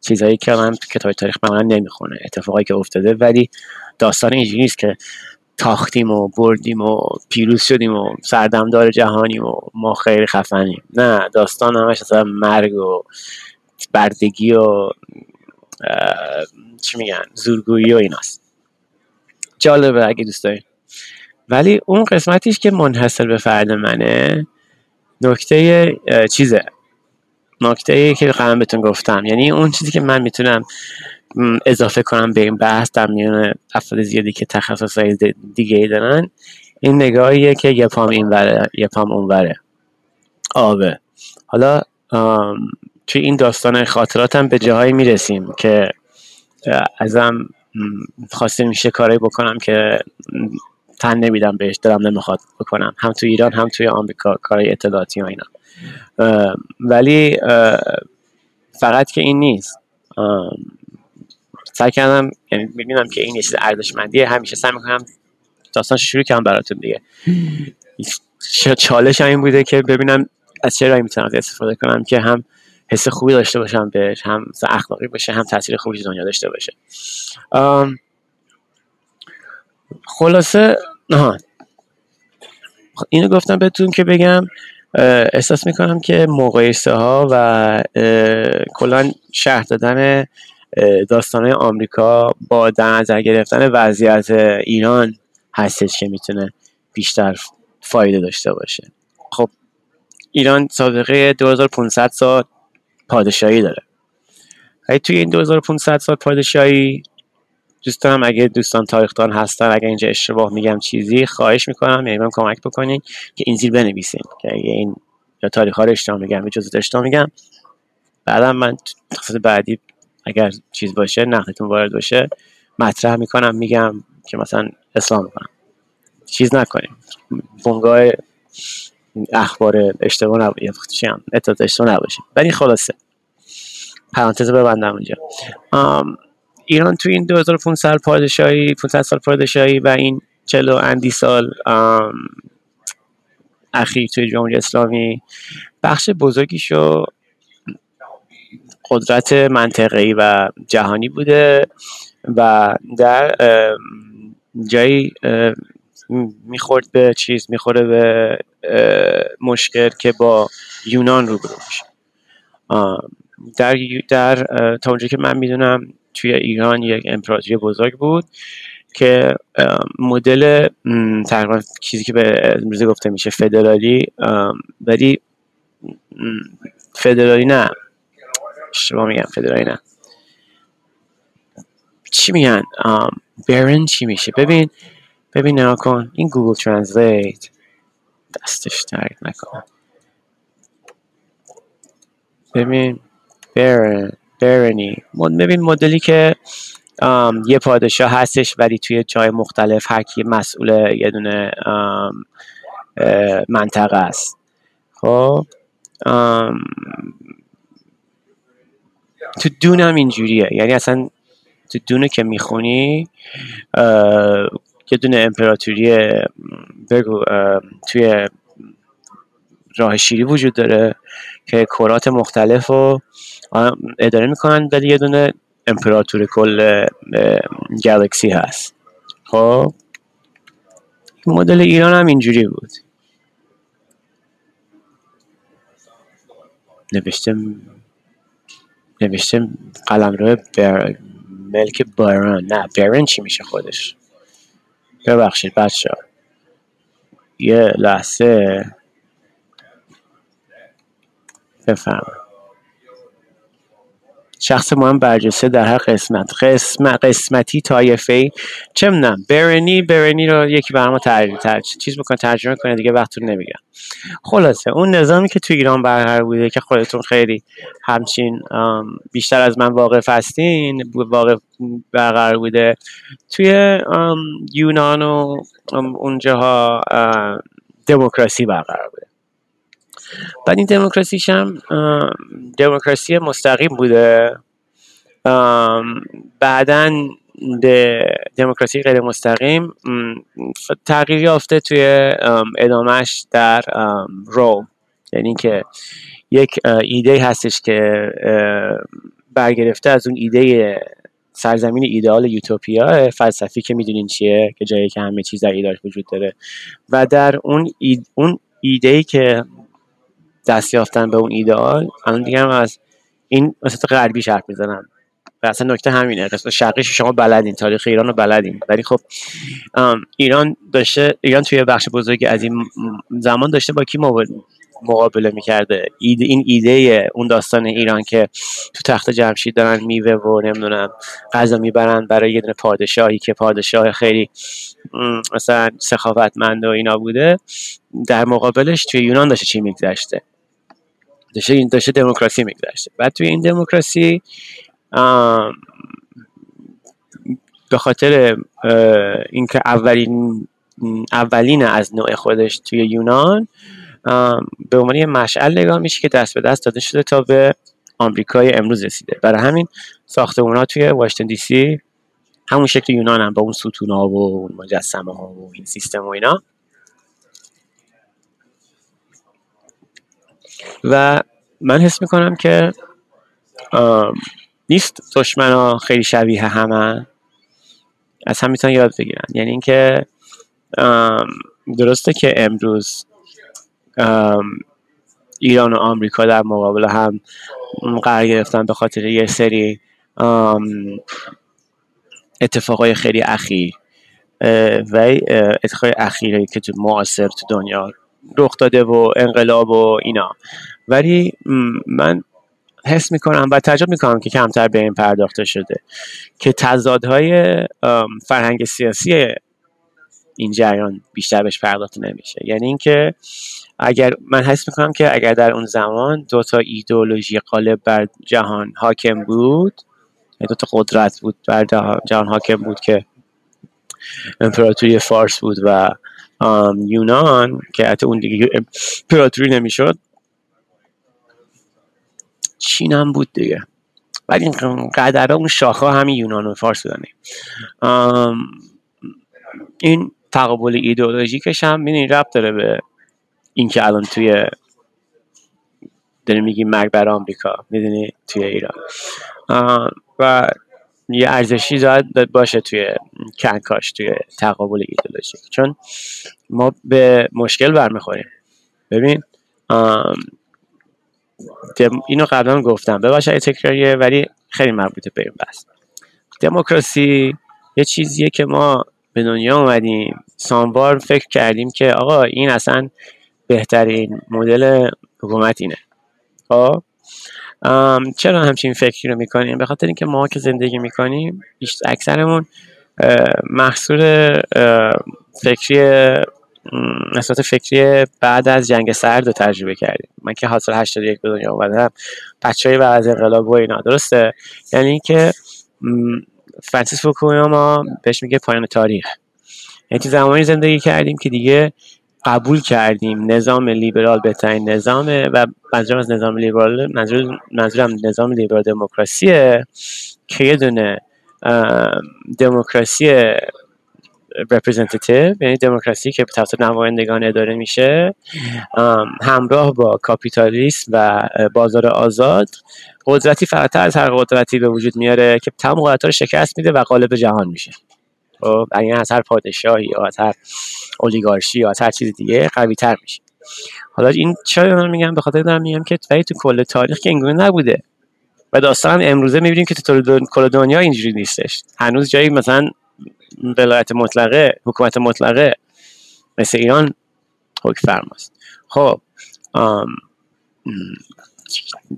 چیزهایی که من کتاب تاریخ معمولا نمی‌خونه اتفاقایی که افتاده ولی داستان اینجوری نیست که تاختیم و بردیم و پیروز شدیم و سردمدار جهانیم و ما خیلی خفنیم. نه داستان همش اصلا مرگ و بردگی و چی میگن زورگویی و ایناست. جالبه اگه دوست دارین ولی اون قسمتیش که منحصر به فرد منه نکته چیزه. نکته که قبلا بهتون گفتم. یعنی اون چیزی که من می‌تونم اضافه کنم به این بحث در میان افراد زیادی که تخصص های دیگه ای دارن این نگاهیه که یه پام این وره یه پام اون وره. آبه. حالا توی این داستان خاطراتم به جاهایی می‌رسیم که ازم خواسته میشه کاری بکنم که تن نمیدم بهش دارم نمی‌خواد بکنم. هم تو ایران هم توی آمریکا کارهای اطلاعاتی و اینا. ولی فقط که این نیست. سعی کردم یعنی می‌بینم که این یه چیز ارزشمندیه. همیشه سعی می‌کنم داستان شروع کنم براتون دیگه. چالش این بوده که ببینم از چه رایی می‌تونم استفاده کنم که هم حس خوبی داشته باشم بهش هم اخلاقی باشه هم تاثیر خوبی دنیا داشته باشه. خلاصه نه اینو گفتم بهتون که بگم احساس می‌کنم که مقایسه ها و کلا شهر دادن داستانه آمریکا با در نظر گرفتن وضعیت ایران هستش که می‌تونه بیشتر فایده داشته باشه. خب ایران سابقه 2500 سال پادشاهی داره. ولی توی این 2500 سال پادشاهی دوستان اگه دوستان تاریخدان هستن اگه اینجا اشتباه میگم چیزی خواهش می‌کنم یعنی کمک بکنین که این زیر بنویسین. که اگه این یا تاریخ ها رو اشتباه میگم جزء اشتباه میگم. بعدم من قسمت بعدی اگر چیز باشه نقدتون وارد باشه مطرح می‌کنم میگم که مثلا اسلام می‌کنم. چیز نکنیم بونگاه اخبار اشتباه نباشه اطلاعات اشتباه نباشه. ولی خلاصه. پرانتز ببندم اونجا ایران تو این 2500 سال پادشاهی 500 سال پادشاهی و این 40 اندی سال اخیر توی جمهوری اسلامی. بخش بزرگیشو قدرت منطقه‌ای و جهانی بوده و در جایی می‌خورد به چیز می‌خوره به مشکل که با یونان روبرو میشه. در در تا اونجایی که من می‌دونم توی ایران یک امپراتوری بزرگ بود که مدل تقریبا چیزی که به امروزه گفته میشه فدرالی ولی فدرالی نه. اشتباه میگم فدرالی نه. چی میگن؟ برن چی میشه؟ ببین ببین نها کن. این گوگل ترنسلیت دستش درک نکن ببین برن برنی ببین مدلی که یه پادشاه هستش ولی توی جای مختلف هر کی مسئول یه دونه منطقه است. خب؟ تو دون هم اینجوریه. یعنی اصلا تو دونه که می‌خونی یه دونه امپراتوری بگو توی راه شیری وجود داره که کرات مختلف رو اداره می‌کنن ولی یه دونه امپراتور کل گلکسی هست. خب؟ مدل ایران هم اینجوری بود. نوشته نوشته قلم رو بر... ملک باران نه برن چی میشه خودش؟ ببخشید بچه یه لحظه. بفهم شخص مهم برجسته در هر قسمت. قسمت قسمتی طایفه چه می‌دونم برنی برنی رو یکی برام. تر... چیز بکن ترجمه کنه دیگه وقت نمیگم خلاصه اون نظامی که توی ایران برقرار بوده که خودتون خیلی همچین بیشتر از من واقف هستین واقع برقرار بوده توی یونان و اونجاها دموکراسی برقرار بوده. بعد این دموکراسیش هم دموکراسی مستقیم بوده. بعدا به دموکراسی غیر مستقیم تغییر یافته توی ادامهش در رو. یعنی که یک ایده هستش که برگرفته از اون ایده سرزمین ایدئال یوتوپیا فلسفی که می‌دونین چیه که جایی که همه چیز در ایدئال وجود داره. و در اون اید اون ایده ای که دست یافتن به اون ایدئال. الان دیگه هم از این وسط غربی حرف می‌زنن و اصلا نکته همینه. قسمت شرقیش شما بلدین. تاریخ ایران رو بلدین. ولی خب ایران داشته ایران توی بخش بزرگی از این زمان داشته با کی مقابله می‌کرده؟ ایده این ایده اون داستان ایران که تو تخت جمشید دارن میوه و نمی‌دونم غذا می‌برن برای یه دونه پادشاهی که پادشاه خیلی مثلا سخاوتمند و اینا بوده. در مقابلش توی یونان داشته چی میگذشته؟ داشته داشته دموکراسی میگذشته. بعد توی این دموکراسی به خاطر اینکه اولین اولین از نوع خودش توی یونان به عنوان مشعل نگاه میشه که دست به دست داده شده تا به آمریکای امروز رسیده. برای همین ساختمون ها توی واشنگتن دی سی همون شکل یونان هم با اون ستون ها و اون مجسمه ها و این سیستم و اینا. و من حس می‌کنم که نیست دشمن ها خیلی شبیه همه. از هم می‌تونن یاد بگیرن. یعنی اینکه درسته که امروز ایران و آمریکا در مقابل هم قرار گرفتن به خاطر یه سری اتفاقای خیلی اخیر و اتفاقای اخیری که تو معاصر تو دنیا رخ داده و انقلاب و اینا. ولی من حس می‌کنم و تجربه می‌کنم که کمتر به این پرداخته شده که تضادهای فرهنگ سیاسی این جریان بیشتر بهش پرداخته نمیشه. یعنی اینکه اگر من حس می‌کنم که اگر در اون زمان دو تا ایدئولوژی غالب بر جهان حاکم بود یعنی دو تا قدرت بود بر جهان حاکم بود که امپراتوری فارس بود و یونان که حتی اون دیگه امپراتوری نمی‌شد. چین هم بود دیگه. ولی قدر اون شاخه همین یونان و فارس بودن. این تقابل ایدئولوژیکش هم این ربط داره به اینکه الان توی داره میگیم مرگ بر آمریکا می‌دونی توی ایران. و یه ارزشی زاید باشه توی کنکاش توی تقابل ایدولوژی چون ما به مشکل برمیخوریم. ببین اینو قبلا گفتم. بباشه تکراریه ولی خیلی مربوطه به این بحث. دموکراسی یه چیزیه که ما به دنیا اومدیم. سانوار فکر کردیم که آقا این اصلا بهترین مدل حکومت اینه. خب؟ چرا همچین فکری رو می‌کنیم؟ به خاطر اینکه ما که زندگی می‌کنیم اکثرمون محصول فکری نسبت فکری بعد از جنگ سرد رو تجربه کردیم. من که حاصل 81 به دنیا اومدم بچه های بعد از انقلاب و اینا درسته؟ یعنی اینکه فرانسیس فوکویاما بهش میگه پایان تاریخ. یعنی زمانی زندگی کردیم که دیگه قبول کردیم. نظام لیبرال بهترین نظامه و منظورم از نظام لیبرال منظور منظورم نظام لیبرال دموکراسیه که یه دونه دموکراسی representative یعنی دموکراسی که توسط نمایندگان اداره میشه همراه با کاپیتالیسم و بازار آزاد. قدرتی فراتر از هر قدرتی به وجود میاره که تمام قدرت رو شکست میده و غالب جهان میشه. خب اگر از هر پادشاهی یا از هر اولیگارشی یا از هر چیز دیگه قوی تر میشه. حالا این چرا من میگم؟ به خاطر دارم میگم که ولی تو کل تاریخ که اینگونه نبوده. و داستان امروزه می‌بینیم که تو کل دنیا اینجوری نیستش. هنوز جایی مثلا ولایت مطلقه حکومت مطلقه مثل ایران حکم فرماست خب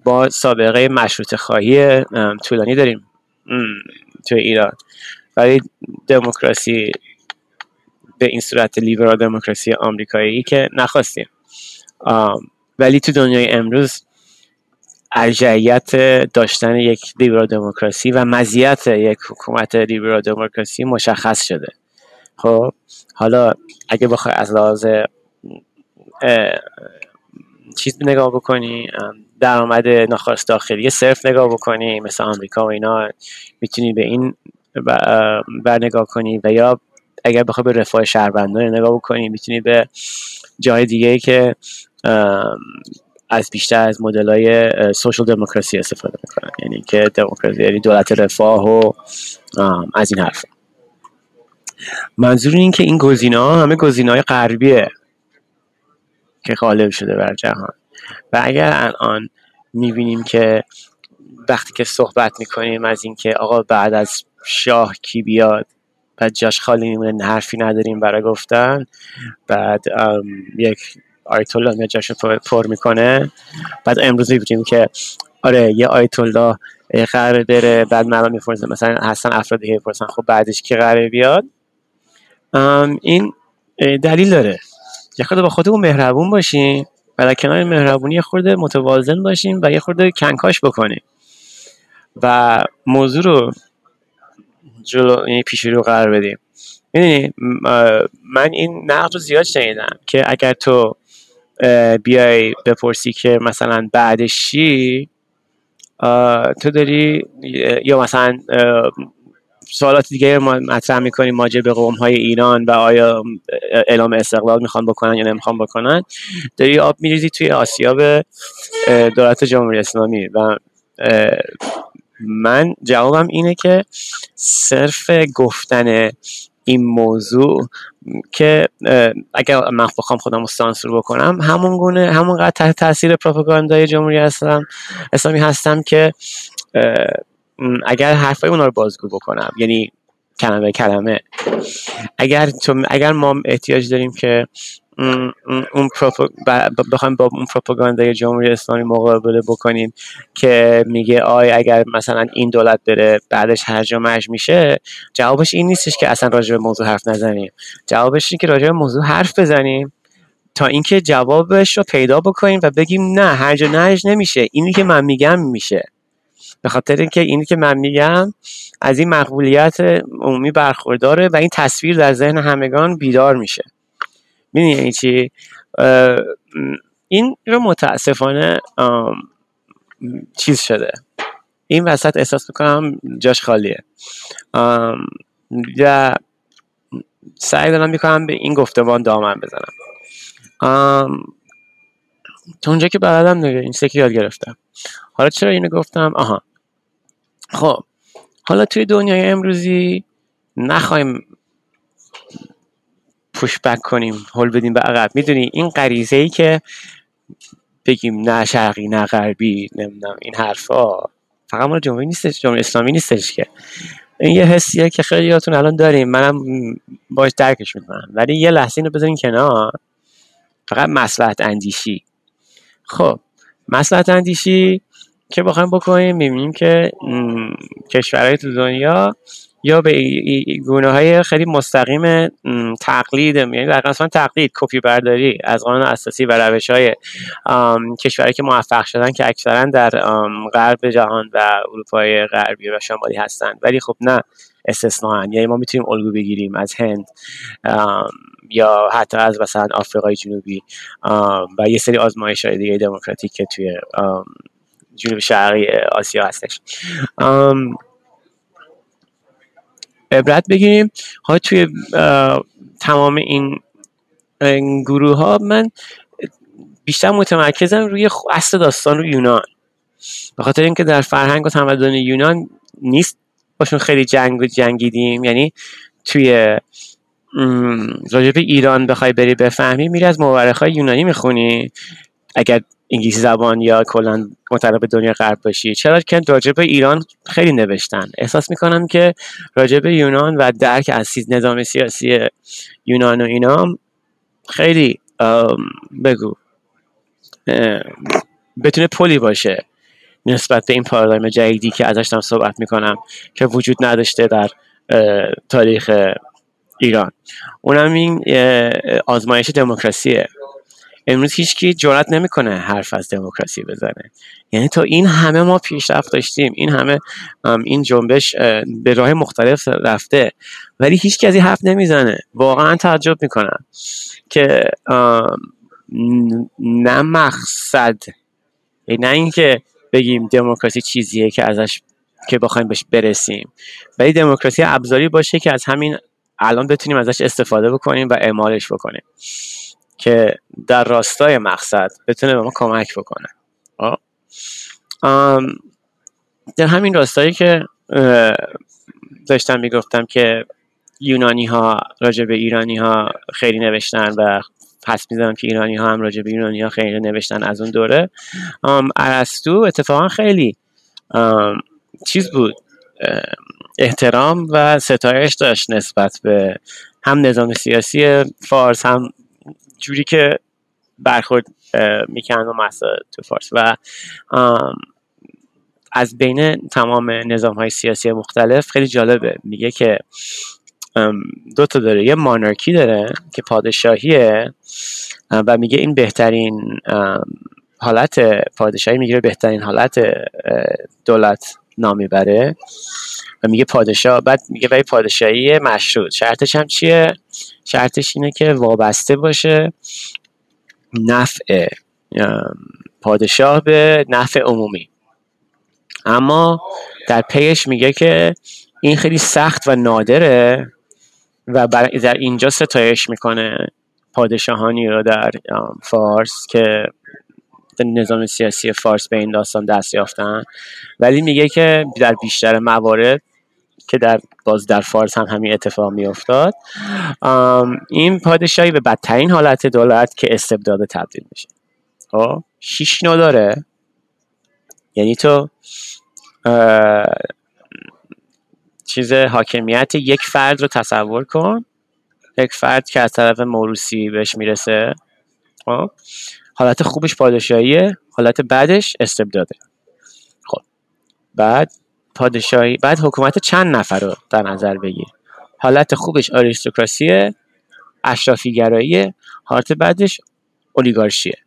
با سابقه مشروط خواهی طولانی داریم توی ایران. ولی دموکراسی به این صورت لیبرال دموکراسی آمریکایی که نخواستیم. ولی تو دنیای امروز ارجعیت داشتن یک لیبرال دموکراسی و مزیت یک حکومت لیبرال دموکراسی مشخص شده. خب حالا اگه بخوای از لحاظ چیز نگاه بکنی درآمد ناخالص داخلی صرف نگاه بکنی مثل آمریکا و اینا می‌تونی به این بر نگاه کنی و یا اگر بخوای به رفاه شهروندان نگاه بکنی می‌تونی به جای دیگه که از بیشتر از مدل های سوشال دموکراسی استفاده می‌کنن. یعنی که دموکراسی یعنی دولت رفاه و از این حرف. منظور این که این گزینه ها همه گزینه های غربیه که غالب شده بر جهان. و اگر الان می‌بینیم که وقتی که صحبت می‌کنیم از اینکه آقا بعد از شاه کی بیاد بعد جاش خالی میمونه حرفی نداریم برای گفتن. بعد یک آیت الله میاد جاش پر می‌کنه. بعد امروز می‌بینیم که آره یه آیت الله قراره بره بعد مرا می‌پرسن مثلا حسن افرادی می‌پرسن خب بعدش کی قراره بیاد؟ این دلیل داره. یه خود با خودمون مهربون باشیم و در کنار مهربونی خورده متوازن باشیم و یه خورده کنکاش بکنیم. و موضوع رو جلو یعنی پیش رو قرار بدیم. می‌دونی؟ من این نقد رو زیاد شنیدم که اگر تو بیای بپرسی که مثلا بعدش چی تو داری یا مثلا سوالات دیگه ما مطرح می‌کنیم ماجه به قوم های ایران و آیا اعلام استقلال می‌خوان بکنن یا نمی‌خوان بکنن داری آب میریزی توی آسیاب دولت جمهوری اسلامی و من جوابم اینه که صرف گفتن این موضوع که اگر من بخوام خودم رو سانسور بکنم همون گونه همون قدر تحت تاثیر پروپاگاندای جمهوری هستم اسلامی هستم که اگر حرفای اونا رو بازگو بکنم یعنی کلمه کلمه اگر اگر ما احتیاج داریم که اون بخوایم با اون پروپاگاندای جمهوری اسلامی مقابله بکنیم که میگه آی اگر مثلا این دولت بره بعدش هرج و مرج میشه جوابش این نیستش که اصلا راجع به موضوع حرف نزنیم. جوابش اینه که راجع به موضوع حرف بزنیم تا اینکه جوابش رو پیدا بکنیم و بگیم نه هرج و مرج نمیشه. اینی که من میگم میشه. به خاطر اینکه اینی که من میگم از این مقبولیت عمومی برخورداره و این تصویر در ذهن همگان بیدار میشه. می‌دونی یعنی چی؟ این رو متاسفانه چیز شده. این وسط احساس می‌کنم جاش خالیه. و سعی دارم می‌کنم به این گفتمان دامن بزنم. تا اونجا که بلدم دیگه این سکی یاد گرفتم. حالا چرا اینو گفتم؟ آها. خب حالا توی دنیای امروزی نخوایم پوش بک کنیم هل بدیم به عقب. می‌دونی این غریزه ای که بگیم نه شرقی نه غربی نمی‌دونم این حرفا فقط ما جمهوری نیستش جمهوری اسلامی نیستش که. این یه حسیه که خیلیاتون الان داریم منم باش درکش می‌کنم. ولی یه لحظه اینو بذارین کنار. فقط مسلحت اندیشی. خب مسلحت اندیشی که بخوایم بکنیم می‌بینیم که کشورهای تو دنیا یا به گونه های خیلی مستقیم تقلید یعنی در اصلا تقلید کپی برداری از قانون اساسی و روش های کشورهایی که موفق شدن که اکثرا در غرب جهان و اروپای غربی و شمالی هستند. ولی خب نه استثناء یعنی ما می‌تونیم الگو بگیریم از هند یا حتی از مثلا آفریقای جنوبی و یه سری آزمایش های دیگه دموکراتیک که توی جنوب شرقی آسیا هستش. عبرت بگیریم. ها توی تمام این گروه ها من بیشتر متمرکزم روی اصل داستان رو یونان. به خاطر اینکه در فرهنگ و تمدن یونان نیست باشون خیلی جنگ و جنگیدیم. یعنی توی راجب ایران بخوای بری بفهمی میری از مورخ های یونانی می‌خونی. اگر انگلیسی زبان یا کلا مطلب به دنیا غرب باشی. چرا؟ که راجب ایران خیلی نوشتن. احساس می‌کنم که راجب یونان و درک از نظام سیاسی یونان و اینا خیلی بگو بتونه پلی باشه نسبت به این پارادایم جدیدی که ازش هم صحبت می‌کنم که وجود نداشته در تاریخ ایران. اونم این آزمایش دموکراسیه. امروز هیچکی جرات نمی‌کنه حرف از دموکراسی بزنه. یعنی تا این همه ما پیشرفت داشتیم این همه این جنبش به راه مختلف رفته ولی هیچ از این حرف نمی‌زنه. واقعا تعجب می‌کنم که نه مقصد نه اینکه بگیم دموکراسی چیزیه که ازش که بخوایم بهش برسیم. ولی دموکراسی ابزاری باشه که از همین الان بتونیم ازش استفاده بکنیم و اعمالش بکنیم. که در راستای مقصد بتونه به ما کمک بکنه؟ در همین راستایی که داشتم می‌گفتم که یونانی ها راجع به ایرانی ها خیلی نوشتن و پس می‌زنم که ایرانی ها هم راجع به ایرانی ها خیلی نوشتن از اون دوره ارسطو اتفاقا خیلی چیز بود احترام و ستایش داشت نسبت به هم نظام سیاسی فارس هم جوری که برخورد می‌کنن و مسائل تو فارس. و از بین تمام نظام های سیاسی مختلف خیلی جالبه. میگه که دو تا داره. یه مانارکی داره که پادشاهیه و میگه این بهترین حالت پادشاهی می‌گیره بهترین حالت دولت نامی بره. و میگه پادشاه بعد میگه ولی پادشاهی مشروط. شرطش هم چیه؟ شرطش اینه که وابسته باشه نفع پادشاه به نفع عمومی. اما در پیش میگه که این خیلی سخت و نادره و در اینجا ستایش می‌کنه پادشاهانی رو در فارس که نظام سیاسی فارس به این داستان دست یافتن. ولی میگه که در بیشتر موارد که در باز در فارس هم همین اتفاق میافتاد. این پادشاهی به بدترین حالت دولت که استبداد تبدیل میشه. خب؟ شیش نو داره. یعنی تو چیز حاکمیت یک فرد رو تصور کن. یک فرد که از طرف موروسی بهش می‌رسه. خب؟ حالت خوبش پادشاهیه حالت بعدش استبداده. خب. بعد پادشاهی بعد حکومت چند نفر رو در نظر بگیر. حالت خوبش آریستوکراسیه اشرافی گراییه حالت بعدش اولیگارشیه.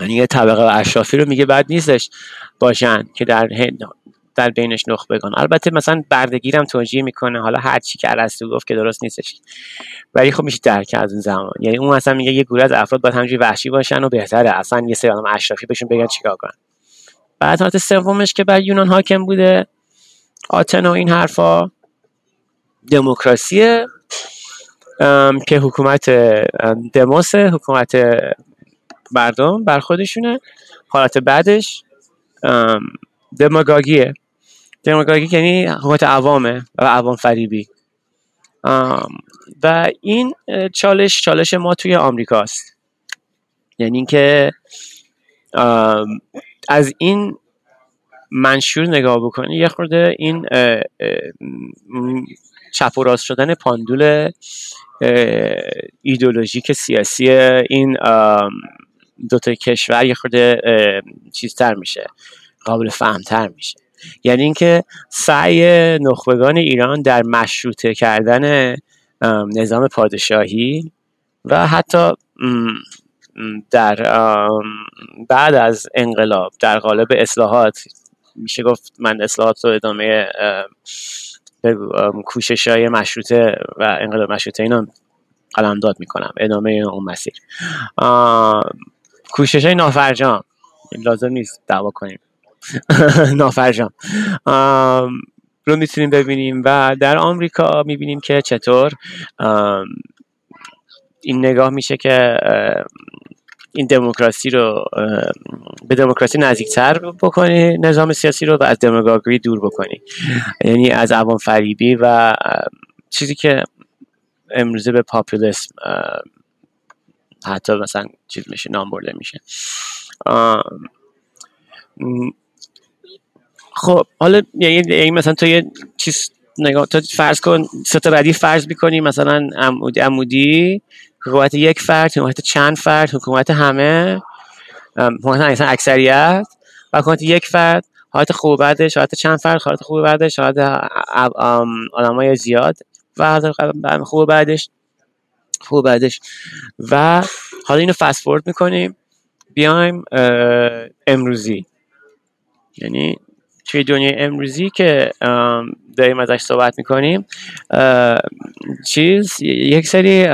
یعنی یه طبقه اشرافی رو میگه بعد نیستش باشن که در در بینش نخبه بگن. البته مثلا بردگیرم توجیه می‌کنه حالا هر چی که ارسطو گفت که درست نیستش. ولی خب میشه درک از اون زمان. یعنی اون مثلا میگه یه گروه از افراد باید همجوری وحشی باشن و بهتره. اصلا یه سری آدم اشرافی بهشون بگن چیکار کنن. بعد حالت سومش که بر یونان حاکم بوده. آتن و این حرفا دموکراسی که حکومت دموس حکومت مردم بر خودشونه. حالت بعدش دماگاگیه دماگاگی یعنی حکومت عوامه و عوام فریبی. و این چالش چالش ما توی آمریکاست. یعنی اینکه از این منشور نگاه بکنی یه خورده این چپ و راست شدن پاندول ایدولوژیک سیاسی این دوتا کشور یه خورده چیزتر میشه قابل فهمتر میشه. یعنی اینکه سعی نخبگان ایران در مشروطه کردن نظام پادشاهی و حتی در بعد از انقلاب در قالب اصلاحات میشه گفت من اصلاحات رو ادامه کوشش های مشروطه و انقلاب مشروطه اینا قلمداد می‌کنم ادامه اون مسیر. کوشش های نافرجام. لازم نیست دعوا کنیم. نافرجام. رو می‌تونیم ببینیم و در آمریکا می‌بینیم که چطور این نگاه میشه که این دموکراسی رو به دموکراسی نزدیکتر بکنی نظام سیاسی رو و از دموگاگری دور بکنی. یعنی از عوام فریبی و چیزی که امروزه به پاپولیسم حتی مثلا چیز میشه نام برده میشه. خب حالا یعنی مثلا تو یه چیز نگاه تو فرض کن سه تا ردیف فرض می‌کنی مثلا عمودی عمودی حکومت یک فرد حکومت چند فرد حکومت همه حکومت اکثریت. و حکومت یک فرد حالت خوب بعدش حالت چند فرد حالت خوب بعدش حالت های زیاد. و خوب بعدش خوب بعدش. و حالا اینو فست فورد می‌کنیم. بیایم امروزی. یعنی توی دنیای امروزی که داریم ازش صحبت می‌کنیم چیز یک سری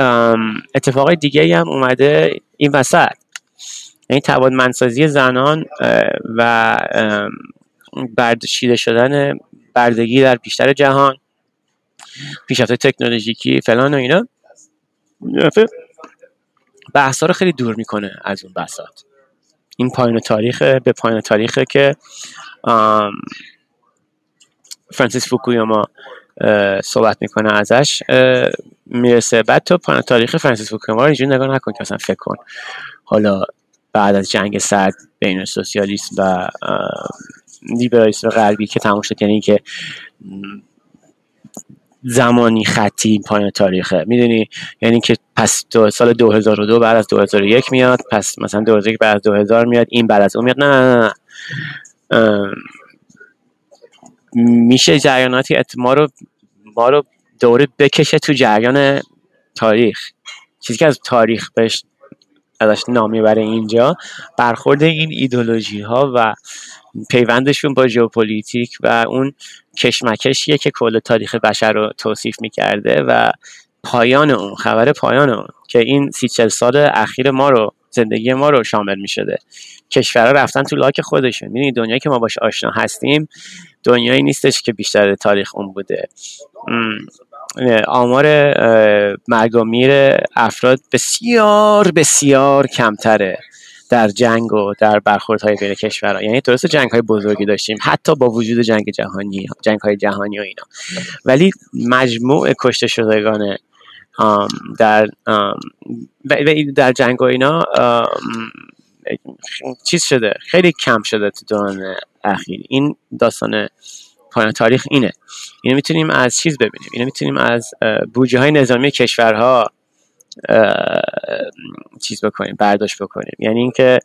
اتفاقای دیگه هم اومده این وسط. یعنی توانمندسازی زنان و بردشیده شدن بردگی در بیشتر جهان پیشرفت تکنولوژیکی فلان و اینا. بحثا رو خیلی دور می‌کنه از اون بسات این پایان تاریخ به پایان تاریخه که فرانسیس فوکویاما صحبت می‌کنه ازش می‌رسه. بعد تو پایان تاریخ فرانسیس فوکویاما رو اینجوری نگاه نکن که اصلا فکر کن. حالا بعد از جنگ سرد بین سوسیالیسم و لیبرالیسم غربی که تموم شد یعنی که زمانی خطی پایان تاریخه. می‌دونی؟ یعنی که پس دو سال 2002 بعد از 2001 میاد پس مثلا 2001 بعد از 2000 میاد این بعد از اون میاد. نه نه, نه. میشه جریاناتی ما رو ما رو دوره بکشه تو جریان تاریخ. چیزی که از تاریخ بهش ازش نام می‌بره اینجا برخورد این ایدولوژی ها و پیوندشون با ژئوپلیتیک و اون کشمکشیه که کل تاریخ بشر رو توصیف می‌کرده و پایان اون خبر پایان اون که این سی سال اخیر ما رو زندگی ما رو شامل می‌شده. کشورها رفتن تو لاک خودشون. می‌دونی دنیایی که ما باش آشنا هستیم دنیایی نیستش که بیشتر تاریخ اون بوده. آمار مرگ و میر افراد بسیار بسیار کمتره در جنگ و در برخوردهای بین کشورها. یعنی درست جنگ های بزرگی داشتیم حتی با وجود جنگ جهانی جنگ های جهانی و اینا. ولی مجموع کشته شدگان در در جنگ و اینا چیز شده خیلی کم شده تو دوران اخیر. این داستان پایان تاریخ اینه. اینو می‌تونیم از چیز ببینیم؟ اینو می‌تونیم از بودجه های نظامی کشورها چیز بکنیم برداشت بکنیم. یعنی اینکه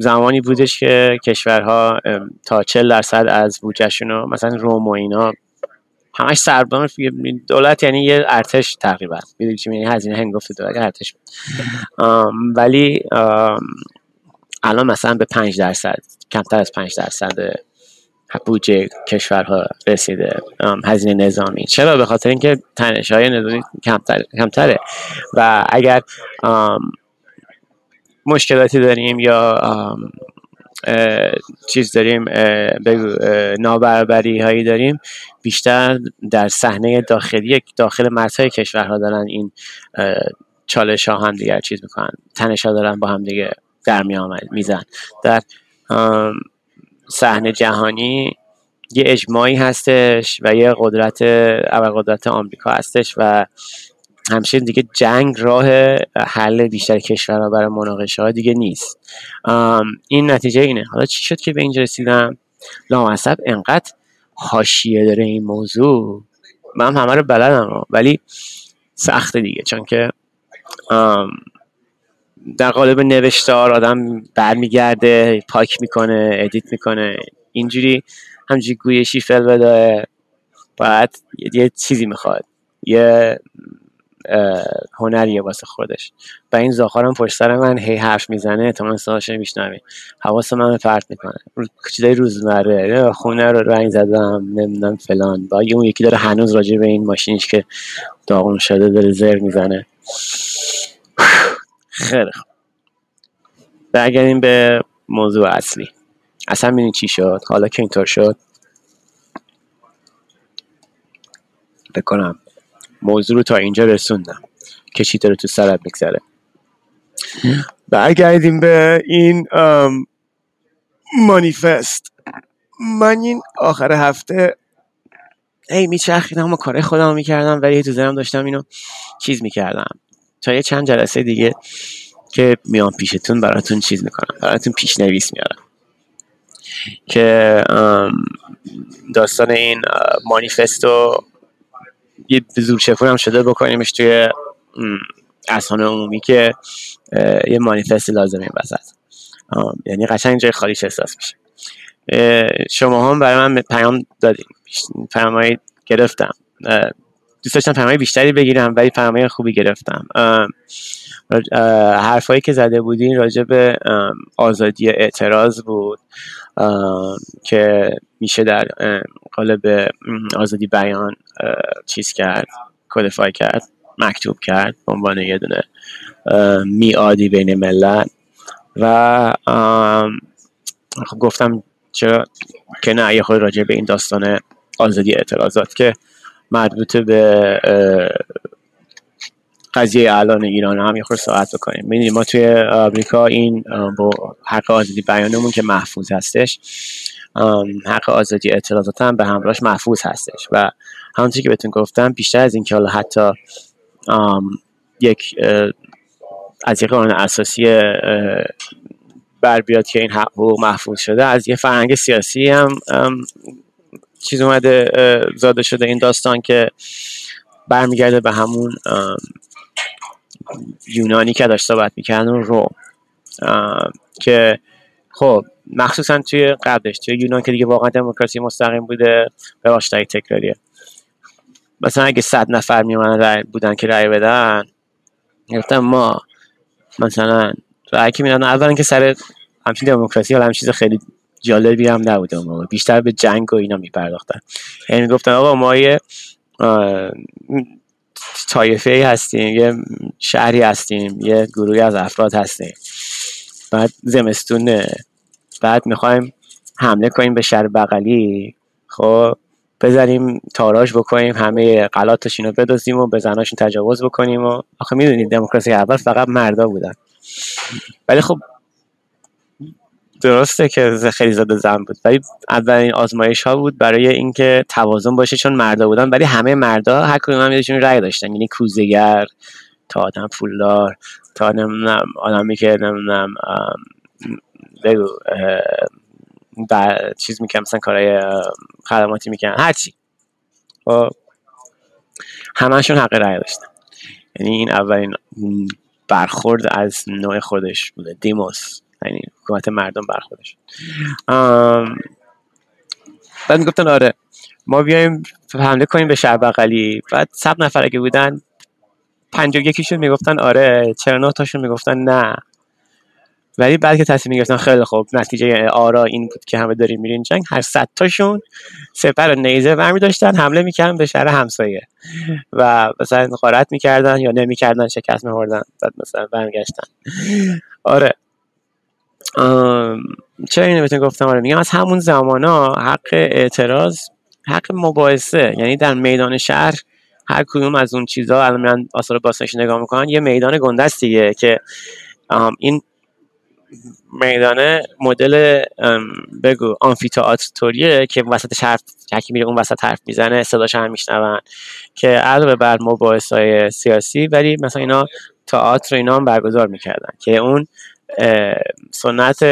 زمانی بودش که کشورها تا 40 درصد از بودجهشون رو مثلا روم و اینا همش سربان دولت یعنی یه ارتش تقریبا. می‌دونی چی یعنی هزینه هنگفت دولت ارتش. ولی الان مثلا به 5 درصد کمتر از 5 درصد بودجه کشورها رسیده. هزینه نظامی. چرا؟ به خاطر اینکه تنش های نظامی کمتر، کمتره. و اگر مشکلاتی داریم یا چیز داریم بگو نابرابری هایی داریم. بیشتر در صحنه داخلی داخل مرزهای کشورها دارن این چالش ها هم دیگر چیز می‌کنن. تنش ها دارن با هم دیگه در می میزن در صحنه جهانی یه اجماعی هستش و یه قدرت اول قدرت آمریکا هستش و همچنین دیگه جنگ راه حل بیشتر کشورها برای مناقشه ها دیگه نیست. این نتیجه اینه. حالا چی شد که به اینجا رسیدم؟ لامصب انقدر حاشیه داره این موضوع. من همه رو بلدم ولی سخته دیگه. چون که در قالب نوشتار آدم برمیگرده پاک می‌کنه ادیت می‌کنه. اینجوری همجوری گویشی فل بده باید یه چیزی می‌خواد. یه هنریه واسه خودش. و این زاخارم پشت سر من هی حرف می‌زنه احتمال صداش نمیشنوی حواس من پرت می‌کنه. چیزای روزمره خونه رو رنگ زدم نمی‌دونم فلان. با اون یکی داره هنوز راجع به این ماشینش که داغون شده داره زر می‌زنه. خیلی خوب. برگردیم به موضوع اصلی. اصلا می‌دونی چی شد؟ حالا که اینطور شد بکنم موضوع رو تا اینجا رسوندم. که چی داره تو سرت میگذره. برگردیم به این مانیفست. من این آخر هفته هی میچرخیدم و کار خودم می‌کردم ولی تو ذهنم داشتم اینو چیز می‌کردم. تا یه چند جلسه دیگه که میان پیشتون براتون چیز می‌کنم. براتون پیشنویس میارم. که داستان این مانیفستو یه زور هم شده بکنیمش توی اسان عمومی که یه مانیفست لازمه این وسط. یعنی قشنگ جای خالیش احساس میشه. شما هم برای من پیام دادیم پیام گرفتم. دوست داشتم پیام بیشتری بگیرم ولی پیام خوبی گرفتم. حرفایی که زده بودین راجع به آزادی اعتراض بود. که میشه در قالب آزادی بیان چیز کرد کدفای کرد مکتوب کرد به عنوان یه دونه میادی بین ملت و خب گفتم چرا که نه یه خود راجع به این داستان آزادی اعتراضات که مربوط به قضیه الان ایران هم یه صحبت بکنیم می‌دونیم ما توی آمریکا این با حق آزادی بیانمون که محفوظ هستش حق آزادی اطلاعات هم به همراهش محفوظ هستش. و همونطور که بهتون گفتم بیشتر از اینکه حالا حتی یک از یک قانون اساسی بر بیاد که این حقوق محفوظ شده از یه فرهنگ سیاسی هم چیز اومده زاده شده این داستان که برمیگرده به همون یونانی که داشت صحبت می‌کردن رو که خب مخصوصا توی قبلش توی یونان که دیگه واقعا دموکراسی مستقیم بوده ببخشید تکراریه مثلا اگه صد نفر میمونن بودن که رأی بدن گفتم ما مثلا رأی که میدن اولا که سر همچین دموکراسی حالا هم چیز خیلی جالبی هم نبوده بیشتر به جنگ و اینا میپرداختن. یعنی گفتن آقا ما یه طایفه ای هستیم یه شهری هستیم یه گروهی از افراد هستیم. بعد زمستونه. بعد می‌خوایم حمله کنیم به شهر بغلی. خب بزنیم تاراج بکنیم همه قلاتش اینو بدازیم و به زناشون تجاوز بکنیم و آخه می‌دونید دموکراسی اول فقط مردا بودن. ولی خب درسته که خیلی زده زن بود ولی اولین آزمایش ها بود برای اینکه توازن باشه چون مردا بودن ولی همه مردا هر کدوم هم یهشون رأی داشتن. یعنی کوزگر تا آدم پولدار تا نمی‌دونم آدمی که نمی‌دونم بگو چیز می‌کنم مثلا کارهای خدماتی می‌کنن هرچی خب همشون حق رأی داشتن. یعنی این اولین برخورد از نوع خودش بوده. دیموس. یعنی حکومت مردم بر خودش. بعد می‌گفتن آره ما بیایم حمله کنیم به شهر بغلی. بعد سب نفر اگه بودن پنج و یکیشون می‌گفتن آره چرا نه تاشون می‌گفتن نه. ولی بعد که تصمیم می‌گرفتن خیلی خوب نتیجه آرا این بود که همه داریم میرین جنگ هر صد تاشون سپر و نیزه برمی داشتن حمله می‌کردن به شهر همسایه. و مثلا غارت می‌کردن یا نمی‌کردن شکست میوردن بعد مثلا برمیگشتن. آره. چرا اینو بهتون گفتم؟ آره میگم از همون زمان ها حق اعتراض حق مباحثه. یعنی در میدان شهر هر کدوم از اون چیزها الان من آثار باستانش نگاه می‌کنن یه میدان گندستیه که این میدان مدل بگو آنفیتئاتریه که وسط حرف یکی میره اون وسط حرف می‌زنه صداش هم میشنون که علاوه بر مباحث های سیاسی ولی مثلا اینا تئاتر اینا هم برگزار می‌کردن که اون سنت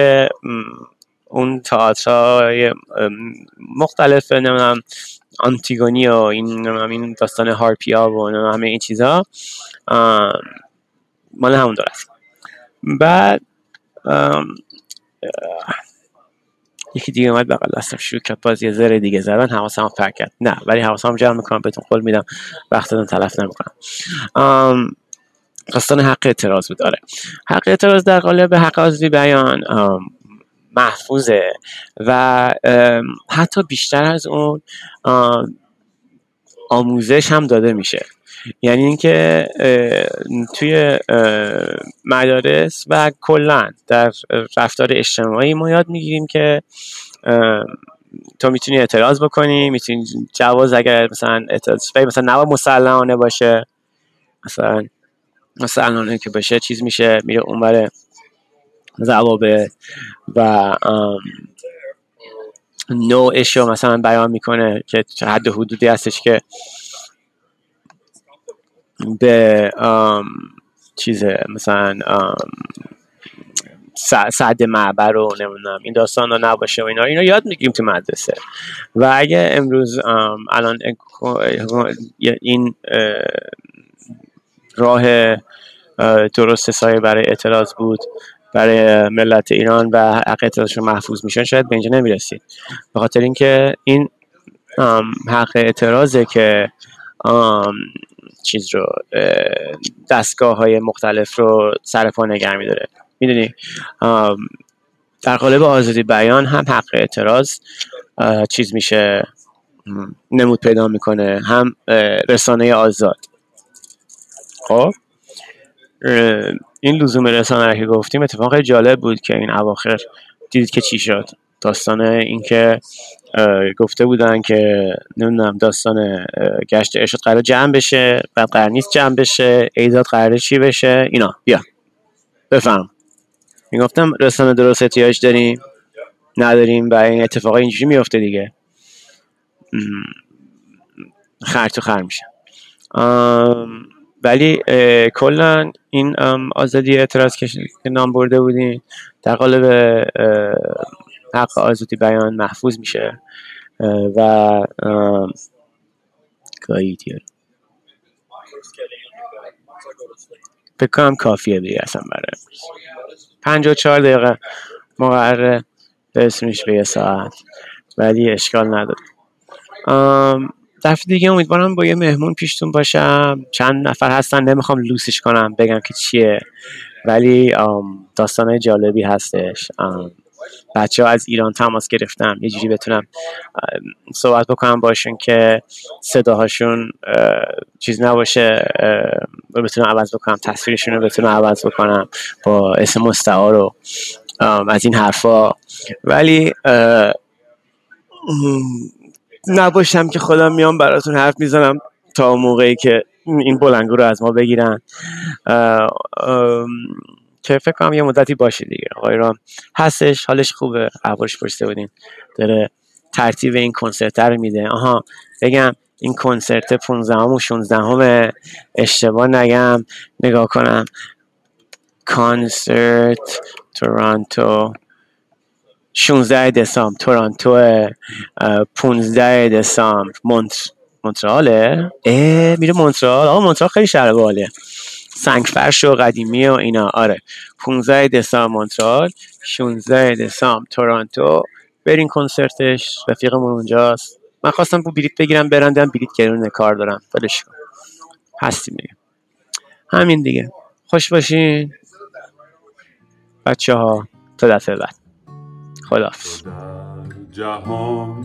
اون تئاترهای مختلف نمی‌دونم آنتیگونی و این این داستان هارپیا و همه این چیزها مال همون دور است. بعد یکی دیگه اومد بغل دستم شروع کرد باز یه ذره دیگه زدن حواسم فرق کرد. نه ولی حواسم جمع می‌کنم بهتون قول میدم وقتتون تلف نمی‌کنم. داستان حق اعتراض بود. آره. حق اعتراض در قالب حق آزادی بیان محفوظه و حتی بیشتر از اون آموزش هم داده میشه. یعنی اینکه توی مدارس و کلا در رفتار اجتماعی ما یاد می‌گیریم که تو می‌تونی اعتراض بکنی می‌تونی جواز اگر مثلا اعتراض مثلا نباید مسلحانه باشه مثلا مثلا که بشه چیز میشه میره اونور ضوابط و نوعش رو مثلا بیان می‌کنه که حد حدودی هستش که به چیزه مثلا سعد معبر رو نمی‌دونم این داستان رو نباشه و اینا. اینا یاد میگیم تو مدرسه. و اگه امروز الان این راه درست سایه برای اعتراض بود برای ملت ایران و حق اعتراضشون محفوظ میشن شاید به اینجا نمی‌رسید. به خاطر اینکه این حق اعتراضه که چیز رو دستگاه های مختلف رو سر پا نگه میداره. می‌دونی؟ در قالب آزادی بیان هم حق اعتراض چیز میشه نمود پیدا می‌کنه هم رسانه آزاد. خب این لزوم رسانه که گفتیم اتفاق جالب بود که این اواخر دیدید که چی شد. داستان اینکه گفته بودن که نمی‌دونم داستان گشت ارشاد قرار جمع بشه بعد قرار نیست جمع بشه ایزاد قرار چی بشه اینا. بیا. بفهم. می‌گفتم رسانه درست احتیاج داریم؟ نداریم و این اتفاق اینجوری میفته دیگه. خر تو خر میشه. ولی کلا این آزادی اعتراض که نام برده بودین در قالب حق آزادی بیان محفوظ میشه. و گاهی فکر کنم کافیه دیگه اصلا برای چهار دقیقه مقرره برسونیش به یه ساعت. ولی اشکال نداره. دفعه دیگه امیدوارم با یه مهمون پیشتون باشم. چند نفر هستن نمی‌خوام لوسش کنم بگم که چیه. ولی داستان جالبی هستش. بچه ها از ایران تماس گرفتم. یه جوری بتونم صحبت بکنم باشون که صداهاشون چیز نباشه. بتونم عوض بکنم تصویرشون رو بتونم عوض بکنم با اسم مستعار رو از این حرفا. ولی نباشم که خودم میام براتون حرف می‌زنم تا موقعی که این بلنگو رو از ما بگیرن. که فکر کنم یه مدتی باشه دیگه. آقای رام هستش حالش خوبه. احوالش پرسیده بودین. داره ترتیب این کنسرت رو میده. آها بگم این کنسرت 15 و 16 همه اشتباه نگم. نگاه کنم. کانسرت تورانتو. 16 دسامبر تورانتو 15 دسامبر. مونت مونتراله میره مونترال آقا مونترال خیلی شهر باله سنگ فرش و قدیمی و اینا. آره. 15 دسامبر مونترال 16 دسامبر تورانتو. برین کنسرتش. رفیقمون اونجاست. من خواستم بو بلیت بگیرم برندم بلیت گرونه کار دارم. ولش کن. هستیم دیگه. همین دیگه. خوش باشین. بچه ها تا دفعه بعد. خداحافظ. جهان